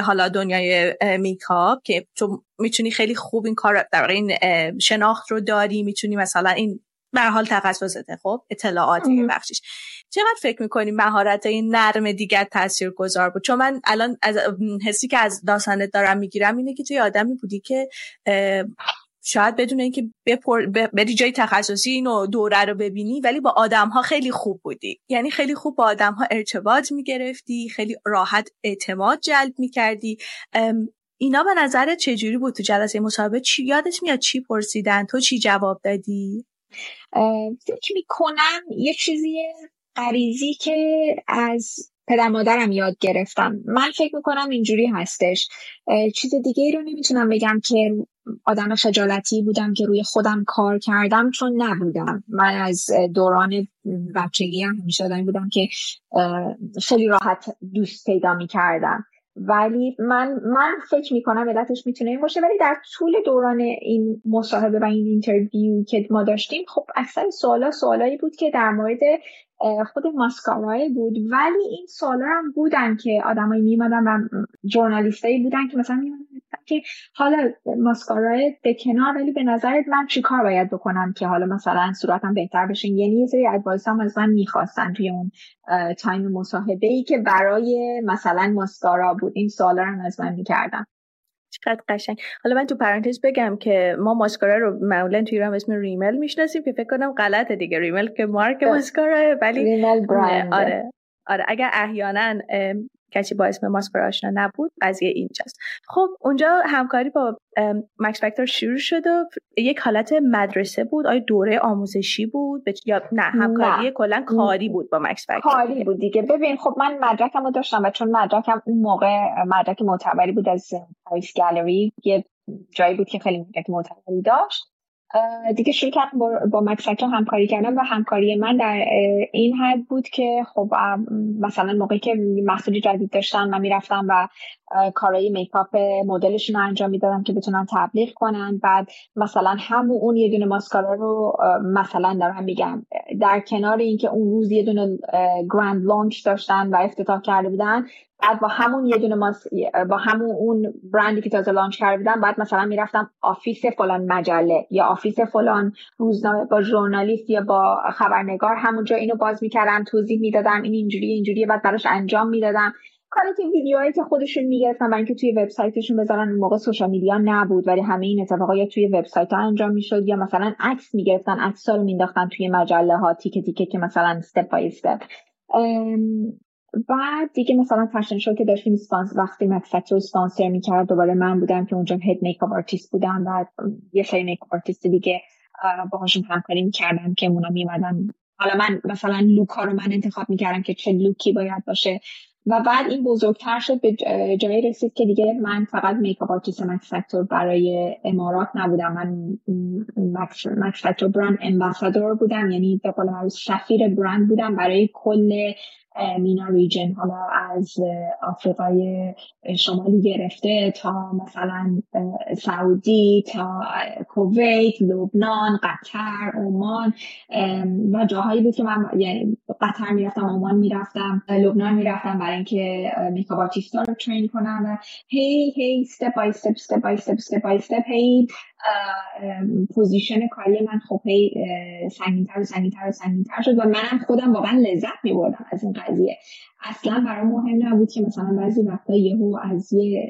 حالا دنیای میکاپ که تو می‌تونی خیلی خوب این کار در این شناخت رو داری می‌تونی مثلا این به حال تخصصته خب اطلاعاتی بخشش. چقدر فکر می‌کنی مهارت این نرم دیگر تاثیر گذار بود؟ چون من الان از حسی که از داستانت دارم می‌گیرم اینه که توی آدمی بودی که شاید بدون اینکه. بری جای تخصصی اینو دوره رو ببینی ولی با آدم ها خیلی خوب بودی. یعنی خیلی خوب با آدم ها ارتباط می‌گرفتی خیلی راحت اعتماد جلب می‌کردی. اینا به نظرت چجوری بود تو جلسه مصاحبه؟ چی یادت میاد چی پرسیدن؟ تو چی جواب دادی؟ فکر می‌کنم یه چیزی غریزی که از پدر مادرم یاد گرفتم. من فکر می‌کنم اینجوری هستش. چیز دیگه ای رو نمی‌تونم بگم که آدم خجالتی بودم که روی خودم کار کردم چون نبودم. من از دوران بچگی هم همیشه آدمی بودم که خیلی راحت دوست پیدا می‌کردم. ولی من من فکر می‌کنم علتش می‌تونه این باشه. ولی در طول دوران این مصاحبه و این interview که ما داشتیم خب اکثر سوالا سوالایی بود که در مورد خود ماسکارائه بود. ولی این سوالا هم بودن که آدمایی میومدن و journalist ایی بودن که مثلا میومدن که حالا ماسکارائه به کنار ولی به نظرت من چی کار باید بکنم که حالا مثلا صورتم بهتر بشه؟ یعنی یه سری advice هم از من می‌خواستن توی اون تایم مصاحبه ای که برای مثلا ماسکارا بود. این سوالا رو از من می‌کردن. چقدر قشنگ. حالا من تو پرانتز بگم که ما ماسکارا رو معمولا توی ایران اسم ریمل می‌شناسیم که فکر کنم غلطه دیگه. ریمل که مارک ماسکارا ولی ریمل برند. آره. آره اگر احیانا کسی با اسم ماسکارا آشنا نبود قضیه اینجاست. خب اونجا همکاری با مکس فکتور شروع شد و یک حالت مدرسه بود. آیا دوره آموزشی بود؟ یا نه همکاری کلا کاری بود با مکس فکتور کاری بود دیگه. ببین خب من مدرکم رو داشتم و چون مدرکم اون موقع مدرک معتبری بود از پاریس گالری یه جایی بود که خیلی مدرک معتبری داشت. دیگه کردم با, با همکاری کردم و همکاری من در این حد بود که خب مثلا موقعی که محصول جدید داشتن من می‌رفتم و کارهای میکاپ مدلشون رو انجام می‌دادم که بتونن تبلیغ کنن. بعد مثلا همون اون یه دونه ماسکارا رو مثلا دارم میگم در کنار اینکه اون روز یه دونه grand launch داشتن و افتتاح کرده بودن بعد با همون یه دونه ماس... با همون اون برندی که تازه launch کرده بودن بعد مثلا می‌رفتم office فلان مجله یا office فلان روزنامه با ژورنالیست یا با خبرنگار همونجا اینو باز می‌کردم توضیح می‌دادم این اینجوری اینجوری بعد براش انجام می‌دادم. کاری که ویدیوهایی که خودشون می‌گرفتن برای اینکه توی وبسایتشون بذارن اون موقع social media نبود ولی همه این اتفاقا یا توی وبسایت ها انجام می‌شد یا مثلا عکس می‌گرفتن عکس رو مینداختن توی مجله ها تیکه تیکه که مثلا step by step بعد دیگه مثلا fashion show که داشتیم سپانس وقتی مکس رو سپانسر می‌کرد دوباره من بودم که اونجا head makeup artist بودم و یه سری makeup artist دیگه باهاشون همکاری می‌کردم که اونا میمدن حالا من مثلا look ها رو من انتخاب می‌کردم که چه look ی باید باشه. و بعد این بزرگتر شد به جایی رسید که دیگه من فقط makeup artist مکس برای امارات نبودم. من مکس فکتور brand ambassador بودم. یعنی به قول سفیر برند بودم. برای کل MENA region حالا از آفریقای شمالی گرفته تا مثلا سعودی تا کویت لبنان قطر عمان و جاهایی بود که من یعنی قطر می‌رفتم عمان می‌رفتم لبنان می‌رفتم برای اینکه آرتیستا رو train کنم و هی هی step by step step by step step by step هی position کاری من خب هی سنگینتر و سنگینتر و سنگینتر شد و منم خودم واقعا لذت میبردم از این قضیه. اصلا برای مهم نبود که مثلا بعضی وقتا یهو از یه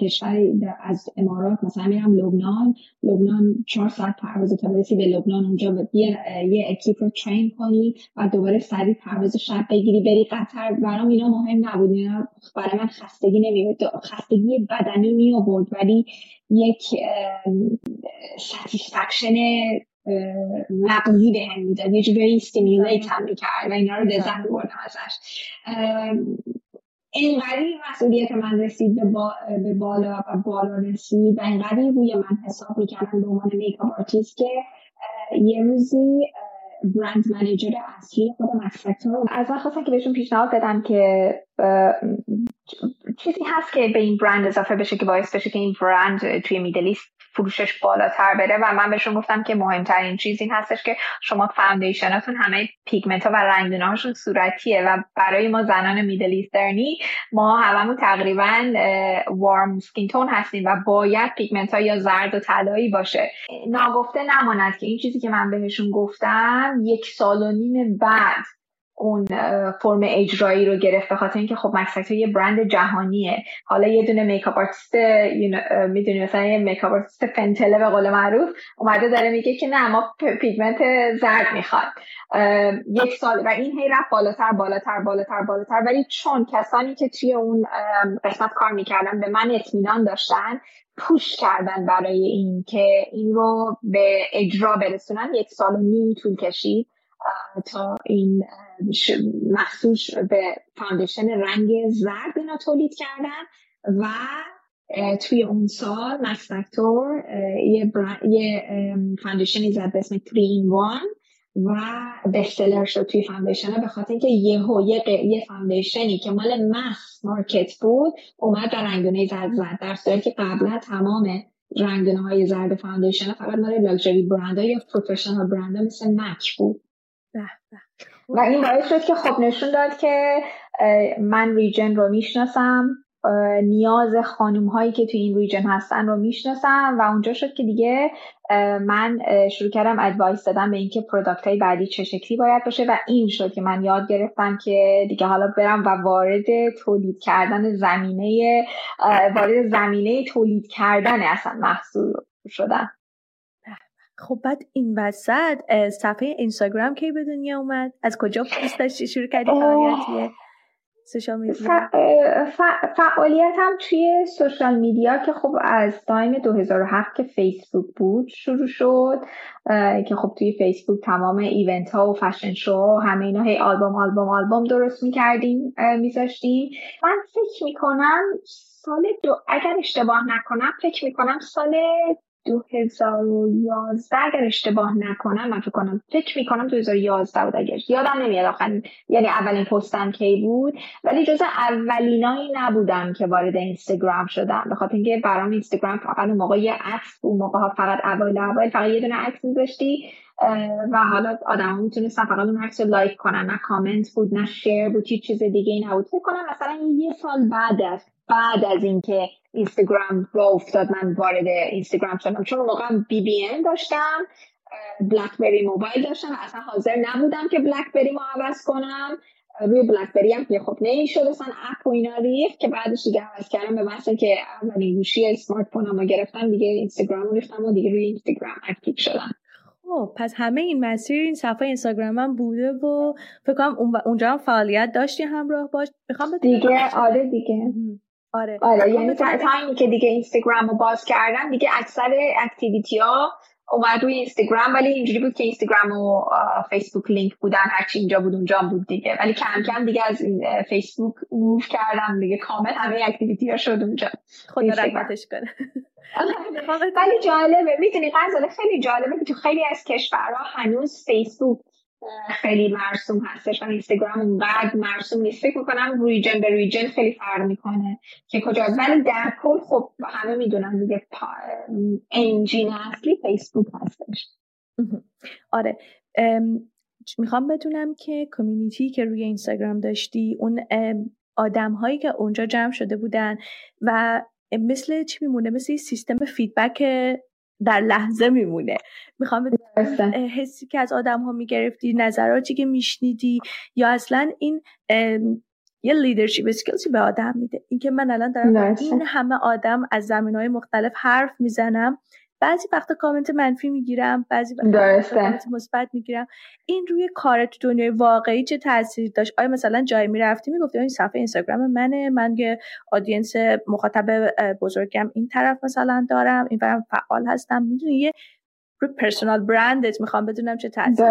کشور از امارات مثلا میرم لبنان لبنان چهار ساعت پرواز تا برسی به لبنان اونجا یه, یه اکیپ رو ترین کنی و دوباره سریع پرواز شب بگیری بری قطر. برام اینا مهم نبود. اینا برای من خستگی نمی خستگی بدنی می آورد ولی یک ستیسفکشن مقضی به هم می‌داد یه جوری استیمیلیت هم می‌کرد و اینا رو لذت میبردم ازش. اینقدری مسئولیت من رسید به, به بالا و بالا رسید و اینقدری روی من حساب می‌کردم به عنوان میکاپ آرتیست که یه روزی برند منیجر اصلی خود رو از من خواستم که بهشون پیشنهاد بدم که چیزی هست که به این برند اضافه بشه که باعث بشه که این برند توی Middle East فروشش بالاتر بره و من بهشون گفتم که مهمترین چیز این هستش که شما foundation اتون همه پیگمنت ها و رنگدونه هاشون صورتیه و برای ما زنان Middle Eastern ی ما هممون تقریبا warm skin tone هستیم و باید پیگمنت ها یا زرد و طلایی باشه. ناگفته نماند که این چیزی که من بهشون گفتم یک سال و نیم بعد اون فرم اجرایی رو گرفت به خاطر اینکه خب مکس یه برند جهانیه. حالا یه دونه makeup artist می‌دونی مثلا یه makeup artist فنتله به قول معروف اومده داره میگه که نه ما پیگمنت زرد می‌خواد. یک سال و این هی رفت بالاتر بالاتر بالاتر بالاتر. ولی چون کسانی که توی اون قسمت کار می‌کردن به من اطمینان داشتن push کردن برای این که این رو به اجرا برسونن یک سال و نیم طول کشید تا این محصول به foundation رنگ زرد اینا تولید کردن و توی اون سال مکسفکتور یه, یه foundation ی زد به اسم 3 in 1 و bestseller شد توی foundation. به خاطر اینکه یهو یه, یه foundation ی که مال mass market بود اومد در رنگدونه زرد زد. در صورتی که قبلا تمام رنگدونه های زرد foundation فقط مال luxury brand یا professional brand مثل مک بود. و این باعث شد که خب نشون داد که من region رو می‌شناسم نیاز خانوم هایی که توی این region هستن رو می‌شناسم و اونجا شد که دیگه من شروع کردم advice دادم به اینکه product های بعدی چه شکلی باید باشه و این شد که من یاد گرفتم که دیگه حالا برم و وارد تولید کردن زمینه وارد زمینه تولید کردن اصلا محصول شدم. خب بعد این وسط صفحه اینستاگرام کی به دنیا اومد؟ از کجا دوست داشتی؟ شروع کردی فعالیتیه؟ social media. فعالیتم توی social media که خب از time 2007 که فیسبوک بود شروع شد که خب توی فیسبوک تمام event ها و fashion show همه اینا هی آلبوم آلبوم آلبوم درست می‌کردیم میذاشتیم. من فکر می‌کنم سال دو اگر اشتباه نکنم فکر می‌کنم سال 2011 اگر اشتباه نکنم من فکر کنم فکر می‌کنم 2011 بود اگر یادم نمیاد آخرین یعنی اولین پستم کی بود. ولی جز اولینایی نبودم که وارد اینستاگرام شدم. به خاطر اینکه برام اینستاگرام فقط اون موقع یه عکس اون موقع ها فقط اول اول فقط یه دونه عکس میذاشتی. و حالا آدم می‌تونستن فقط اون عکس رو لایک کنن. نه کامنت بود نه شیر بود هیچ چیز دیگه ای نبود. فکر کنم مثلا یه سال بعد از بعد از اینکه اینستاگرام راه افتاد من وارد اینستاگرام شدم. چون موقع بی بی من داشتم بلک‌بری موبایل داشتم. اصلا حاضر نبودم که بلک‌بری مو عوض کنم. روی بلک‌بری هم که خب نمی‌شد اصلا app و اینا ریخت که بعدش دیگه عوض کردم به مثلا که اولین گوشی smartphone م گرفتم دیگه اینستاگرام رو ریختم و دیگه روی اینستاگرام active شدم. خب پس همه این مسیر این صفحه اینستاگرام هم بوده و فکر کنم اونجا هم فعالیت داشتی همراه باهاش. می‌خوام دیگه آره دیگه. آره. آره یعنی تا که دیگه اینستاگرام رو باز کردن دیگه اکثر activity ها اومد روی اینستاگرام ولی اینجوری بود که اینستاگرام و فیسبوک لینک بودن هرچی اینجا بود اونجا بود دیگه. ولی کم کم دیگه از فیسبوک move کردم دیگه. کامل همه activity ها شد اونجا. خدا رحمتش کنه. ولی جالبه می‌دونی غزاله خیلی جالبه که تو خیلی از کشورها هنوز فیسبوک خیلی مرسوم هستش و اینستاگرام اونقدر مرسوم نیست. فکر می‌کنم ریجن به ریجن خیلی فرق می‌کنه که کجا ولی در کل خب همه می‌دونن دیگه انجین اصلی فیسبوک هستش. آره. می‌خوام بدونم که کمیونیتی که روی اینستاگرام داشتی اون آدم هایی که اونجا جمع شده بودن و مثل چی میمونه؟ مثل سیستم فیدبک در لحظه میمونه. می‌خوام حسی که از آدم ها می‌گرفتی نظراتی که میشنیدی یا اصلا این یه leadership skills ی به آدم میده. اینکه من الان دارم این همه آدم از زمین های مختلف حرف می‌زنم بعضی وقتا کامنت منفی می‌گیرم بعضی وقتا کامنت مثبت می‌گیرم. این روی کار تو دنیای واقعی چه تاثیر داشت؟ آیا مثلا جایی می‌رفتی می‌گفتی این صفحه اینستاگرام منه من یه audience مخاطب بزرگم این طرف مثلا دارم این برم فعال هستم؟ می‌دونی یه رو personal brand ت می‌خوام بدونم چه تاثیری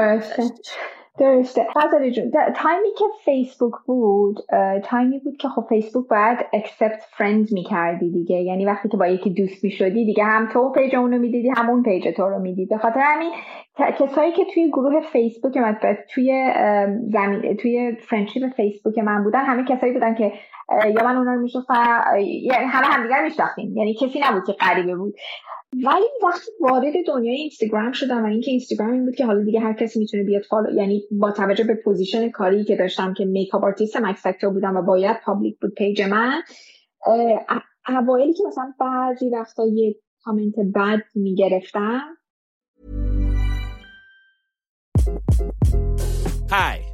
درسته. غزالی جون تایمی که فیسبوک بود تایمی بود که خب فیسبوک باید accept friend می‌کردی دیگه. یعنی وقتی که با یکی دوست می‌شدی دیگه هم تو page اونو می‌دیدی همون page تو رو می‌دید به خاطر همین کسایی که توی گروه فیسبوک من توی زمین توی friendship فیسبوک من بودن همه کسایی بودن که یا من اونا رو می‌شناسم یعنی همه همدیگر میشناختیم. یعنی کسی نبود که غریبه بود. ولی وقتی وارد دنیای اینستاگرام شدم و اینکه اینستاگرام این بود که حالا دیگه هر کسی می‌تونه بیاد follow یعنی با توجه به position کاری که داشتم که makeup artist مکس بودم و باید public بود page من اوایلی که مثلا بعضی وقتا یه کامنت بد می‌گرفتم. Hi,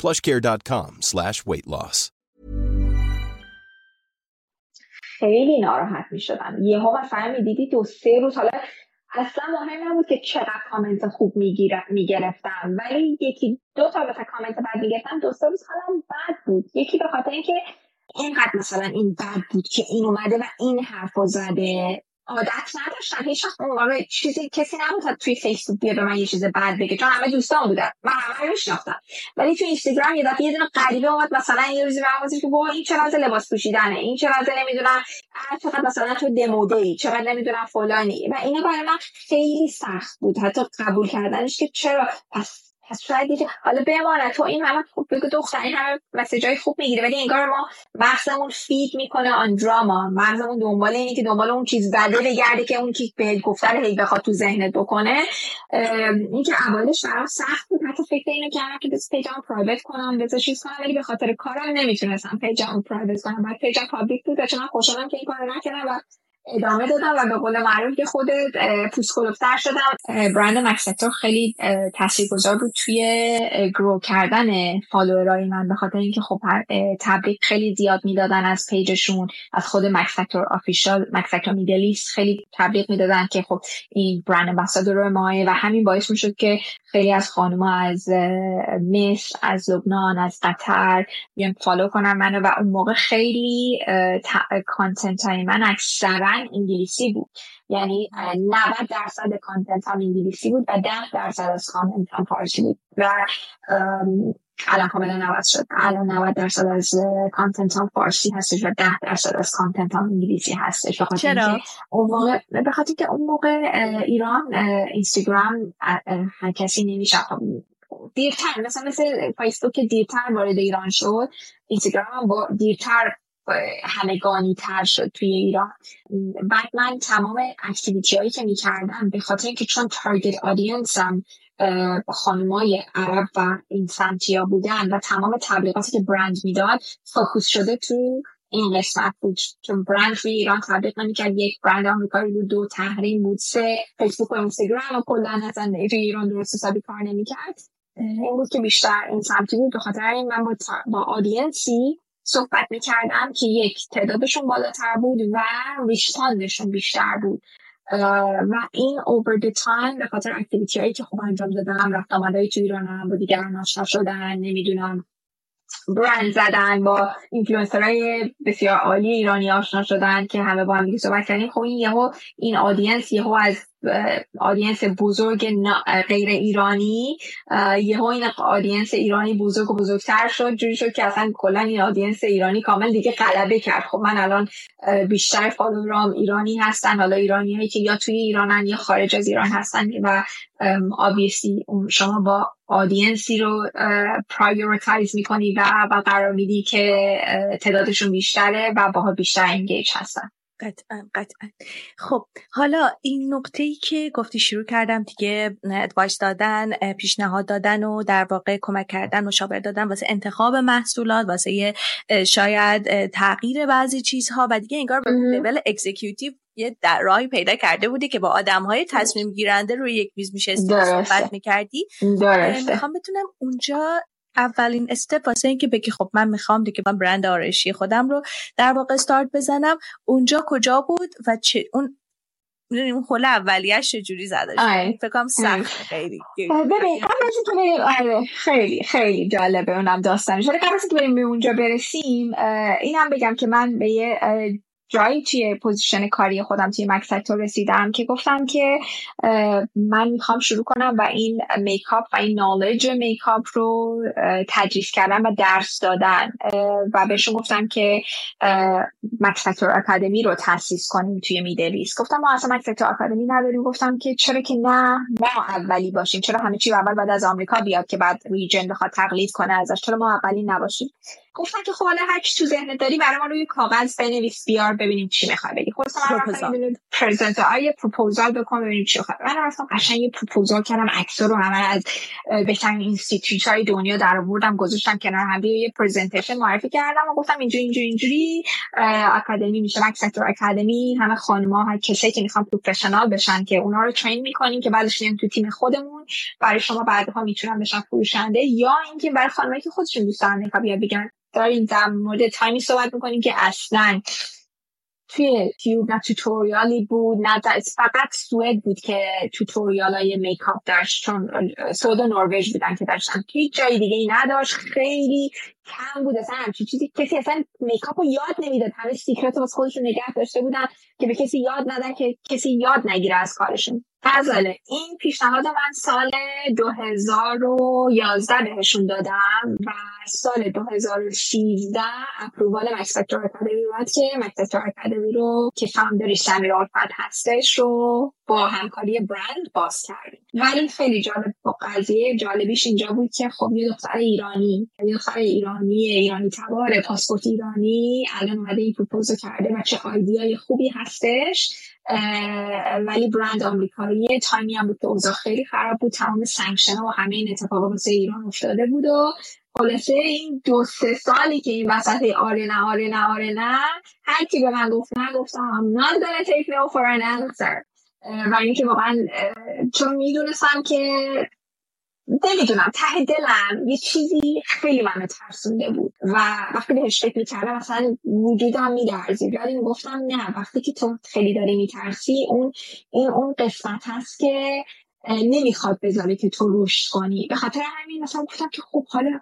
plushcare.com slash weight loss. خیلی ناراحت می شدم یهو مثلا می‌دیدی دو سه روز حالا اصلا مهم نبود که چقدر کامنت خوب می‌گرفتم. ولی یکی دو تا مثلا کامنت بد می‌گرفتم دو سه روز حالم بد بود. یکی به خاطر اینکه اینقدر مثلا این بد بود که این اومده و این حرف زده. عادت نداشتم هیچ وقت چیزی کسی نبود توی فیسبوک بیاد به من یه چیز بد بگه. چون همه دوستان بودن. من همه رو میشناختم. ولی توی اینستاگرام یه دفعه یه دونه غریبه اومد. مثلا یه روزی برام که وای این چرا لباس پوشیدنه؟ این چرا نمی‌دونم. چقدر مثلا تو دموده ای چقدر نمی‌دونم فلانی. و اینا برای من خیلی سخت بود. حتی قبول کردنش که چرا؟ پس پس شاید حالا بماند تو این همه خوب بگو دختر این همه message ای خوب می‌گیره ولی انگار ما مغزمون feed می‌کنه on drama مغزمون دنبال اینه که دنبال اون چیز بده بگرده که اون چیز بهت گفته هی بخواد تو ذهنت بکنه. این که اولش برام سخت بود حتی فکر اینو کردم که بس page ام private کنم بس چیز کنم ولی به خاطر کارم نمی‌تونستم page ام private کنم. بعد page ام public بود چون خوشحالم که این کارو نکردم و ادامه دادم و به قول معروف که خود پوست کلوفتر شدم. برند مکسکتور خیلی تاثیرگذار بود توی گرو کردن فالوورای من به خاطر اینکه خب تبریک خیلی زیاد می‌دادن از پیجشون از خود مکسکتور آفیشال مکسکتور میدلیست خیلی تبلیغ می‌دادن که خب این برند امباسادور ماه و همین باعث می‌شد که خیلی از خانوما از مصر از لبنان از قطر بیان فالو کنن منو و اون موقع خیلی content های من اکثرا انگلیسی بود. یعنی 90 درصد content م انگلیسی بود و 10 درصد از content م فارسی بود. و الان کاملا عوض شد. الان 90 درصد از content م فارسی هستش و 10 درصد از content م انگلیسی هستش. چرا؟ اون موقع به خاطر که اون موقع ایران اینستاگرام هر کسی نمیشه دیرتر مثلا مثل فیسبوک دیرتر وارد ایران شد اینستاگرام هم با دیرتر همگانی تر شد توی ایران. بعد من تمام activity هایی که می‌کردم به خاطر اینکه چون target audience م خانمای عرب و این سمتیا بودن و تمام تبلیغاتی که برند می‌داد focus شده تو این قسمت بود. چون برند توی ایران تبلیغ نمی‌کرد. یک برند آمریکایی بود دو تحریم بود سه فیسبوک و اینستاگرام و کلا اصلا توی ایران درست حسابی کار نمی‌کرد. این بود که بیشتر این سمتی بود. به خاطر این من با, با audience ی صحبت می‌کردم که یک تعدادشون بالاتر بود و respond شون بیشتر بود. و این over the time به خاطر activity هایی که خوب انجام دادم رفت آمدهایی تو ایرانم با دیگران آشنا شدن نمی‌دونم برند زدن با های بسیار عالی ایرانی آشنا شدن که همه با هم صحبت کردیم. خب این یهو این audience یهو از audience بزرگ غیر ایرانی یهو این audience ایرانی بزرگ و بزرگتر شد جوری شد که اصلا کلا این audience ایرانی کامل دیگه غلبه کرد. خب من الان بیشتر follower ام ایرانی هستن حالا ایرانی هایی که یا توی ایرانن یا خارج از ایران هستن و obviously شما با audience ی رو prioritize می‌کنی و, و قرار میدی که تعدادشون بیشتره و باهات بیشتر engage هستن. قطعا قطعا. خب حالا این نقطه ای که گفتی شروع کردم دیگه advice دادن پیشنهاد دادن و در واقع کمک کردن مشاور دادن واسه انتخاب محصولات واسه شاید تغییر بعضی چیزها و دیگه انگار به level executive یه در راهی پیدا کرده بودی که با آدم های تصمیم گیرنده روی یک میز میشه صحبت می‌کردی. می‌خوام بتونم اونجا اولین step واسه اینکه بگی خب من می‌خوام دیگه من برند آرایشی خودم رو در واقع استارت بزنم اونجا کجا بود و چه اون اون خله اولیش چجوری زده شد فکر کنم سخت خیلی. ببین آره. خیلی خیلی جالبه اونم داستانش. قبل از که بریم به اونجا برسیم. اینم بگم که من به یه جایی توی position کاری خودم توی مکس‌فکتور رسیدم که گفتم که من می‌خوام شروع کنم و این makeup و این knowledge makeup رو تدریس کردن و درس دادن. و بهشون گفتم که مکسکتور اکادمی رو تاسیس کنیم توی میدلیست گفتم ما اصلا مکسکتور اکادمی نداریم. گفتم که چرا که نه ما اولی باشیم. چرا همه چی اول بعد از آمریکا بیاد که بعد ریجن بخواد تقلید کنه ازش؟ چرا ما اولی نباشیم؟ گفتن که خب حالا هر تو ذهنت داری برای ما روی کاغذ بنویس بیار ببینیم چی می‌خوای بگی. خودت من پرزنت آیه پروپوزال بکن ببینیم چی می‌خوای من رفتم قشنگ یه پروپوزال کردم عکس رو همه از بهترین institute های دنیا در آوردم گذاشتم کنار هم یه presentation معرفی کردم و گفتم اینجوری اینجوری اینجوری academy میشه مکس‌فکتور academy همه خانم‌ها هر کسی که می‌خوان professional بشن که اونا رو train می‌کنیم که بعدش میان تو تیم خودمون برای شما بعدها می‌تونن بشن فروشنده یا اینکه برای خانمایی که خودشون دوست دارن بیاد بگن داریم در مورد time ی صحبت می‌کنیم که اصلا توی تیوب نه tutorial ی بود نه فقط سوئد بود که tutorial های makeup داشت چون سوئد و نروژ بودن که داشتن. هیچ جای دیگه ای نداشت. خیلی کم بود اصلا همچین چیزی. کسی اصلا makeup رو یاد نمی‌داد. همه secret واسه خودشون نگه داشته بودن که به کسی یاد ندن که کسی یاد نگیره از کارشون. غزاله این پیشنهاد من سال 2011 بهشون دادم و سال 2016 approval Max Factor Academy اومد که Max Factor Academy رو که founder ی سمیرا الفت هستش رو با همکاری برند باز کردیم. ولی خیلی جالب با قضیه جالبیش اینجا بود که خب یه دختر ایرانی یه دختر ایرانی ایرانی تبار پاسپورت ایرانی الان اومده این propose و کرده و چه idea ی خوبی هستش. ولی برند آمریکایی تایمی هم بود که اوضاع خیلی خراب بود تمام sanction و همه این اتفاقا واسه ایران افتاده بود و خلاصه این دو سه سالی که این وسط آره نه آره نه آره نه هر کی به من گفت نه گفتم I'm not gonna take no for an answer. و اینکه واقعا چون می‌دونستم که نمی‌دونم ته دلم یه چیزی خیلی منو ترسونده بود و وقتی بهش فکر می‌کردم اصلا وجودم میلرزید ولی گفتم نه وقتی که تو خیلی داری میترسی اون این اون قسمت هست که نمی‌خواد بذاره که تو رشد کنی. به خاطر همین مثلا گفتم که خب حالا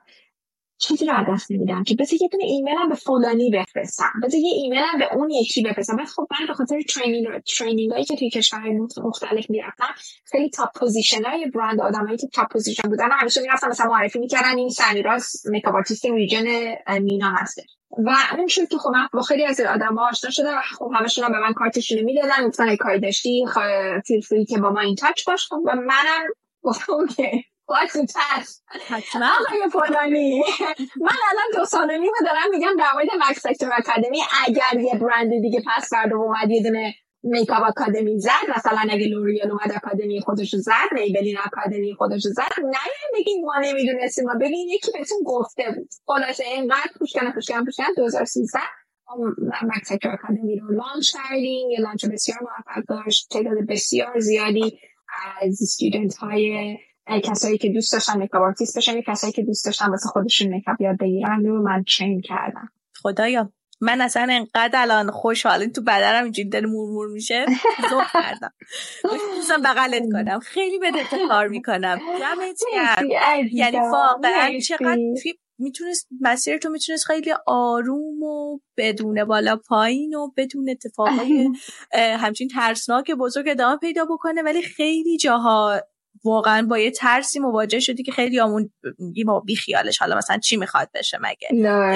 چیزی رو دست نمیدم که بذار یه دونه ایمیلم به فلانی بفرستم. بذار یه ایمیلم به اون یکی بفرستم. خب من به خاطر training training هایی که توی کشورهای مختلف می‌رفتم خیلی top position های برند آدمایی که top position بودن همیشه می‌رفتم مثلا معرفی می‌کردن. این سمیراس makeup artist region مینا هسته و اون شد که خب با خیلی از آدم ها آشنا شده و خب همشون هم به من کارتشون می‌دادن گفتن کاری داشتی feel free که با ما in touch باش. خب و منم گفتم okay آقای فلانی من الان دو سال و دارم میگم در مورد Max Factor Academy اگر یه برند دیگه پس فردا اومد یه دونه makeup academy زد مثلا اگه L'Oréal اومد academy خودش زد Maybelline academy خودش زد نه بگین ما نمی‌دونستیم ما ببین یکی بهتون گفته بود. خلاصه اینقدر push کن push کن push کن 2013 Max Factor Academy رو launch کردیم. یه launch بسیار موفق داشت تعداد بسیار زیادی از student های کسایی که دوست داشتن makeup artist بشن کسایی که دوست داشتن واسه خودشون makeup یاد بگیرن رو من train کردم. خدایا من اصلا انقدر الان خوشحالم تو بدنم اینجوری داره مورمور میشه ذوب کردم. دوستم بغلت کنم. خیلی به افتخار می‌کنم. دمت یعنی واقعا چقدر می‌تونست مسیر تو می‌تونست خیلی آروم و بدون بالا پایین و بدون اتفاقای همچین ترسناک بزرگ ادامه پیدا بکنه ولی خیلی جاها واقعا با یه ترسی مواجه شدی که خیلی آمون ما بی خیالش. حالا مثلا چی می‌خواد بشه مگه؟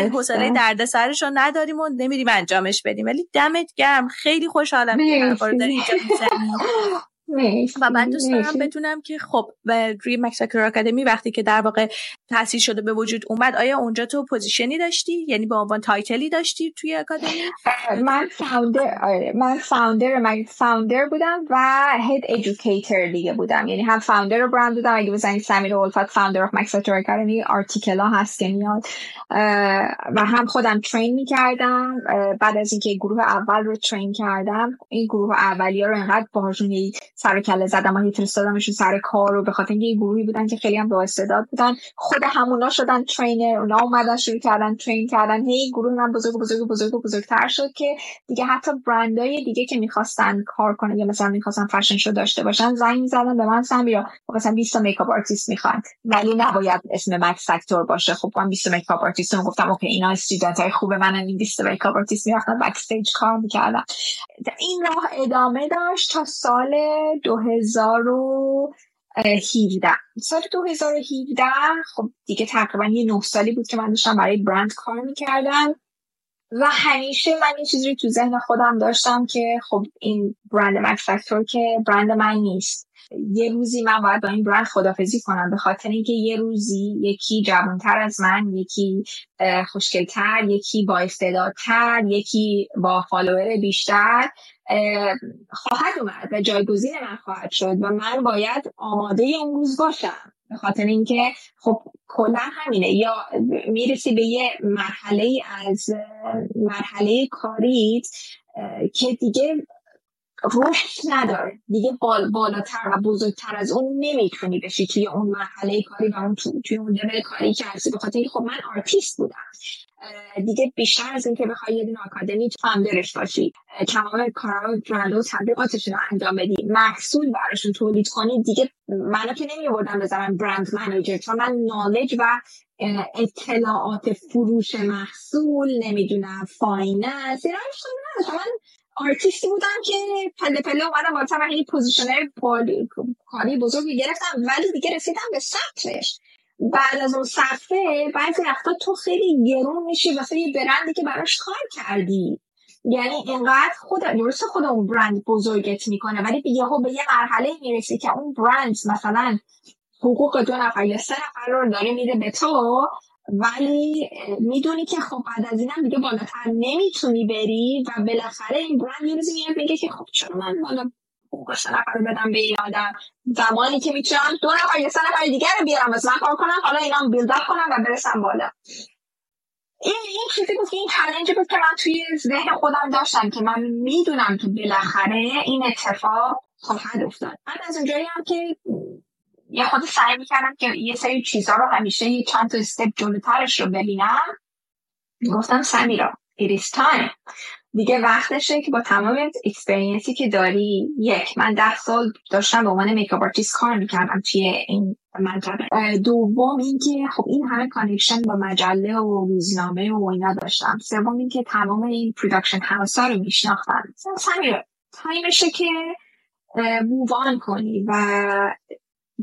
حوصله درد سرش رو نداریم و نمیریم انجامش بدیم. ولی دمت گرم. خیلی خوشحالم که داری اینجا و من دوست دارم بدونم که خب روی Max Factor Academy وقتی که در واقع تاسیس شده به وجود اومد آیا اونجا تو position ی داشتی؟ یعنی به عنوان title ی داشتی توی اکادمی من فاوندر آره من founder من founder بودم و head educator دیگه بودم. یعنی هم founder brand بودم. اگه بزنید سمیرا الفت founder of Max Factor Academy article ها هست که میاد. و هم خودم train می‌کردم. بعد از اینکه گروه اول رو train کردم این گروه اولیه رو انقدر باهاشون سر و کله زدم و فرستادمشون سر کار رو به خاطر اینکه گروهی بودن که خیلی هم با استعداد بودن. خود همونا شدن trainer اونا اومدن شروع کردن train کردن. هی گروه من بزرگ بزرگ بزرگ بزرگتر شد که دیگه حتی برندهای دیگه که می‌خواستن کار کنن یا مثلا می‌خواستن fashion show داشته باشن زنگ می‌زدن به من سمیرا مثلا 20 تا makeup artist می‌خوان. ولی نباید اسم Max Factor باشه. خب من 20 makeup artist گفتم okay اینا student های خوبه من این 20 makeup artist می‌رفتن backstage کار می‌کردن. این راه ادامه داشت تا سال 2017 سال 2017 خب دیگه تقریبا یه نه سالی بود که من داشتم برای برند کار می‌کردم و همیشه من این چیزی تو ذهن خودم داشتم که خب این برند مکس که برند من نیست. یه روزی من باید با این برند خدافزی کنم به خاطر اینکه یه روزی یکی جوانتر از من یکی خوشگلتر یکی با استعدادتر یکی با فالوور بیشتر خواهد اومد و جایگزین من خواهد شد و من باید آماده اون روز باشم. به خاطر اینکه خب کلا همینه. یا می‌رسی به یه مرحله از مرحله کاریت که دیگه رشد نداره. دیگه بال بالاتر و بزرگتر از اون نمی‌تونی بشی توی اون مرحله کاری و اون توی اون لول کاری که هستی. به خاطر خب من آرتیست بودم. دیگه بیشتر از اینکه بخوای یه دونه academy founder ش باشی تمام کارا و تبلیغاتشون رو انجام بدی محصول براشون تولید کنی دیگه منو که نمیوردم بذارم brand manager چون من knowledge و اطلاعات فروش محصول نمی‌دونم finance اینا من آرتیستی بودم که پله پله اومدم واسه من این position ر کاری بزرگی گرفتم ولی دیگه رسیدم به سطحش بعد از اون صفحه بعضی وقتا تو خیلی گرون میشی واسه یه برندی که براش کار کردی. یعنی اینقدر خود درست خود اون برند بزرگت می‌کنه ولی یهو به یه مرحله می‌رسی که اون برند مثلا حقوق دو نفر یا سه نفر رو داره میده به تو ولی می‌دونی که خب بعد از اینم دیگه بالاتر نمی‌تونی بری و بالاخره این برند یه روزی میاد میگه که خب چرا من بالا سه نفر بدم به این آدم؟ زمانی که می‌تونم دو نفر یا سه نفر دیگر رو بیارم از من کار کنم حالا اینا بیلد کنم و برسم بالا. این این چیزی بود که این چالنج بود که من توی ذهن خودم داشتم که من می‌دونم که بالاخره این اتفاق خواهد افتاد. من از اونجایی هم که یه خود سعی می‌کردم که یه سری چیزها رو همیشه یه چند تا استپ جلوترش رو ببینم. گفتم سمیرا it is time. دیگه وقتشه که با تمام experience ی که داری یک من ده سال داشتم به عنوان makeup artist کار می‌کردم توی این منطقه دوم اینکه خب این همه connection با مجله و روزنامه و اینا داشتم. سوم اینکه تمام این production ها رو میشناختم. سمیرا time شه که move on کنی و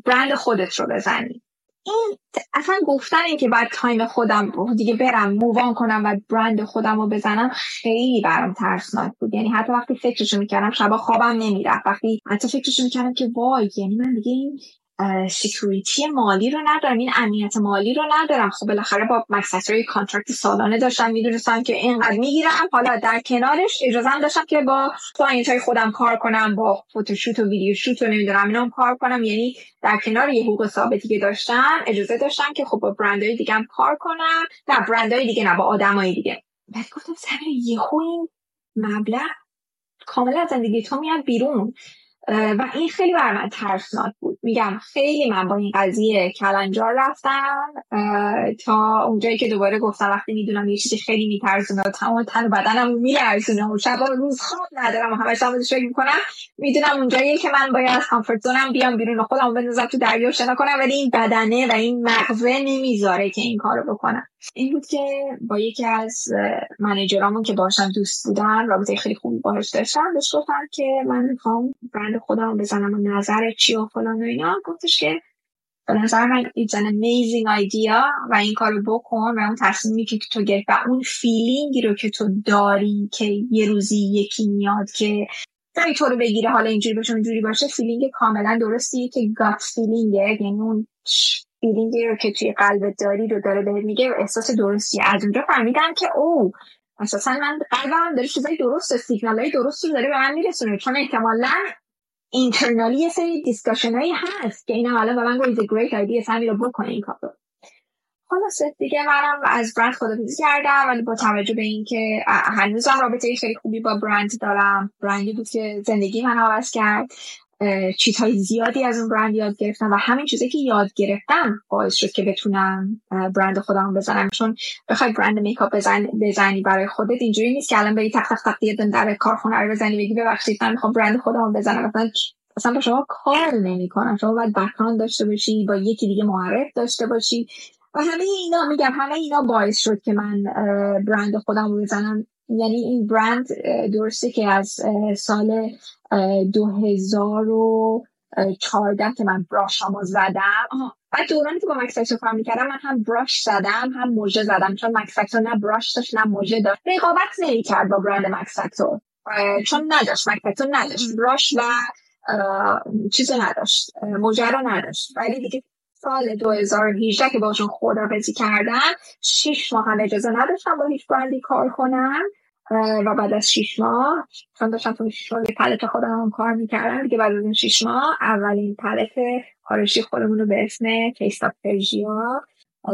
برند خودت رو بزنی. این اصلا گفتن این که باید time خودم رو دیگه برم move on کنم و برند خودم رو بزنم خیلی برام ترسناک بود. یعنی حتی وقتی فکرشو می‌کردم شبا خوابم نمی‌رفت. وقتی حتی فکرشو می‌کردم که وای یعنی من دیگه این security مالی رو ندارم. این امنیت مالی رو ندارم. خب بالاخره با Max Factor ی contract سالانه داشتم می‌دونستم که اینقدر می‌گیرم. حالا در کنارش اجازه داشتم که با client های خودم کار کنم با photo shoot و video shoot و نمی‌دونم اینا کار کنم. یعنی در کنار یه حقوق ثابتی که داشتم اجازه داشتم که خب با برندهای دیگه هم کار کنم. نه برندهای دیگه نه با آدمای دیگه. بعد گفتم سمیرا یهو این مبلغ کاملا زندگی تو میاد بیرون. و این خیلی بر من ترسناک بود. میگم خیلی من با این قضیه کلنجار رفتم تا اونجایی که دوباره گفتم وقتی می‌دونم یه چیزی خیلی میترسونه و تمام تن و بدنم میلرزونه و شب روز خواب ندارم و همش هم فکر می‌کنم می‌دونم اونجایی که من باید از کامفورت زونم بیام بیرون و خودم بندازم تو دریا شنا کنم ولی این بدنه و این مغزه نمی‌ذاره که این کارو بکنم. این بود که با یکی از منیجرامون که باشم دوست بودن رابطه خیلی خوبی باهاش داشتم بهش گفتم که من می‌خوام برند خودم بزنم و نظر چی و فلان و اینا. گفتش که به نظر من it's an amazing idea و این کارو بکن و اون تصمیمی که تو گرفت و اون feeling ی رو که تو داری که یه روزی یکی میاد که این تو رو بگیره حالا اینجوری باشه اونجوری باشه feeling کاملا درستیه که gut feeling ه یعنی اون feeling ی رو که توی قلبت داری رو داره بهت میگه احساس درستی. از اونجا فهمیدم که او اساسا من قلبم داره چیزای درست سیگنال های درست رو داره به من میرسونه. چون احتمالا internally یه سری discussion هایی هست که اینا حالا به من گوید great idea سمی رو بکنه این کار خلاصه دیگه منم از برند خدافظی کردم ولی با توجه به اینکه هنوزم رابطه خیلی خوبی با برند دارم برندی بود که زندگی من عوض کرد. چیزهای زیادی از اون برند یاد گرفتم و همین چیزی که یاد گرفتم باعث شد که بتونم برند خودم بزنم. چون بخوای برند makeup بزن بزنی برای خودت اینجوری نیست که الان بری تق تق در کارخونه رو بزنی بگی ببخشید من می‌خوام برند خودم بزنم. مثلا اصلا با شما کار نمی‌کنم. شما باید بکراند داشته باشی با یکی دیگه معرف داشته باشی. و همه اینا میگم همه اینا باعث شد که من برند خودم رو بزنم. یعنی این برند درسته که از سال 2014 که من براشامو زدم. بعد دورانی که با مکسکتو کار می‌کردم من هم براش زدم هم موژه زدم. چون مکسکتو نه براش داشت نه موژه داشت. رقابت نمی‌کرد با برند مکسکتو چون نداشت. مکسکتو نداشت. براش و چیز نداشت. موژه رو نداشت. ولی دیگه سال 2018 که باشون خدافزی کردم شیش ماه هم اجازه نداشتم با هیچ برندی کار کنم. و بعد از شیش ماه چون داشتم تو شیش ماه پلت خودم هم کار می‌کردم دیگه بعد از این شیش ماه اولین پلت خارشی خودمون رو به اسم کیست آف پرژیا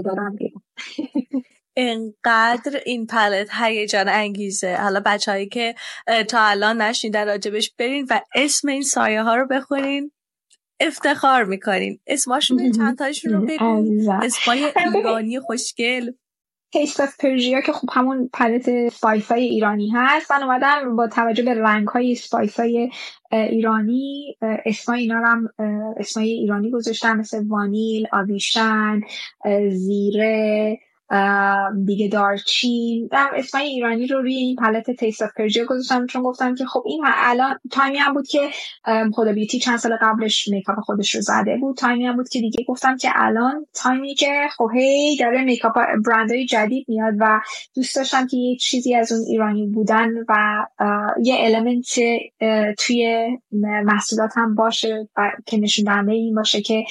دارم بیرون انقدر این پلت هیجان انگیزه. حالا بچه که تا الان نشنیدن راجبش برین و اسم این سایه ها رو بخونین افتخار می‌کنین. اسماشون چند تاشون رو بگو. اسمای ایرانی خوشگل. Taste of Persia که خب همون palette spice های ایرانی هست. من اومدم با توجه به رنگ های spice های ایرانی اسمای اینا هم اسمای ایرانی گذاشتم. مثل وانیل آویشن زیره دیگه دارچین در اسمای ایرانی رو روی این palette Taste of Persia گذاشتم چون گفتم که خب این الان time ی هم بود که هدی بیوتی چند سال قبلش makeup خودش رو زده بود. time ی هم بود که دیگه گفتم که الان time ی که خب هی داره makeup برندهای جدید میاد و دوست داشتم که یه چیزی از اون ایرانی بودن و یه element توی محصولات هم باشه که نشون دهنده این باشه که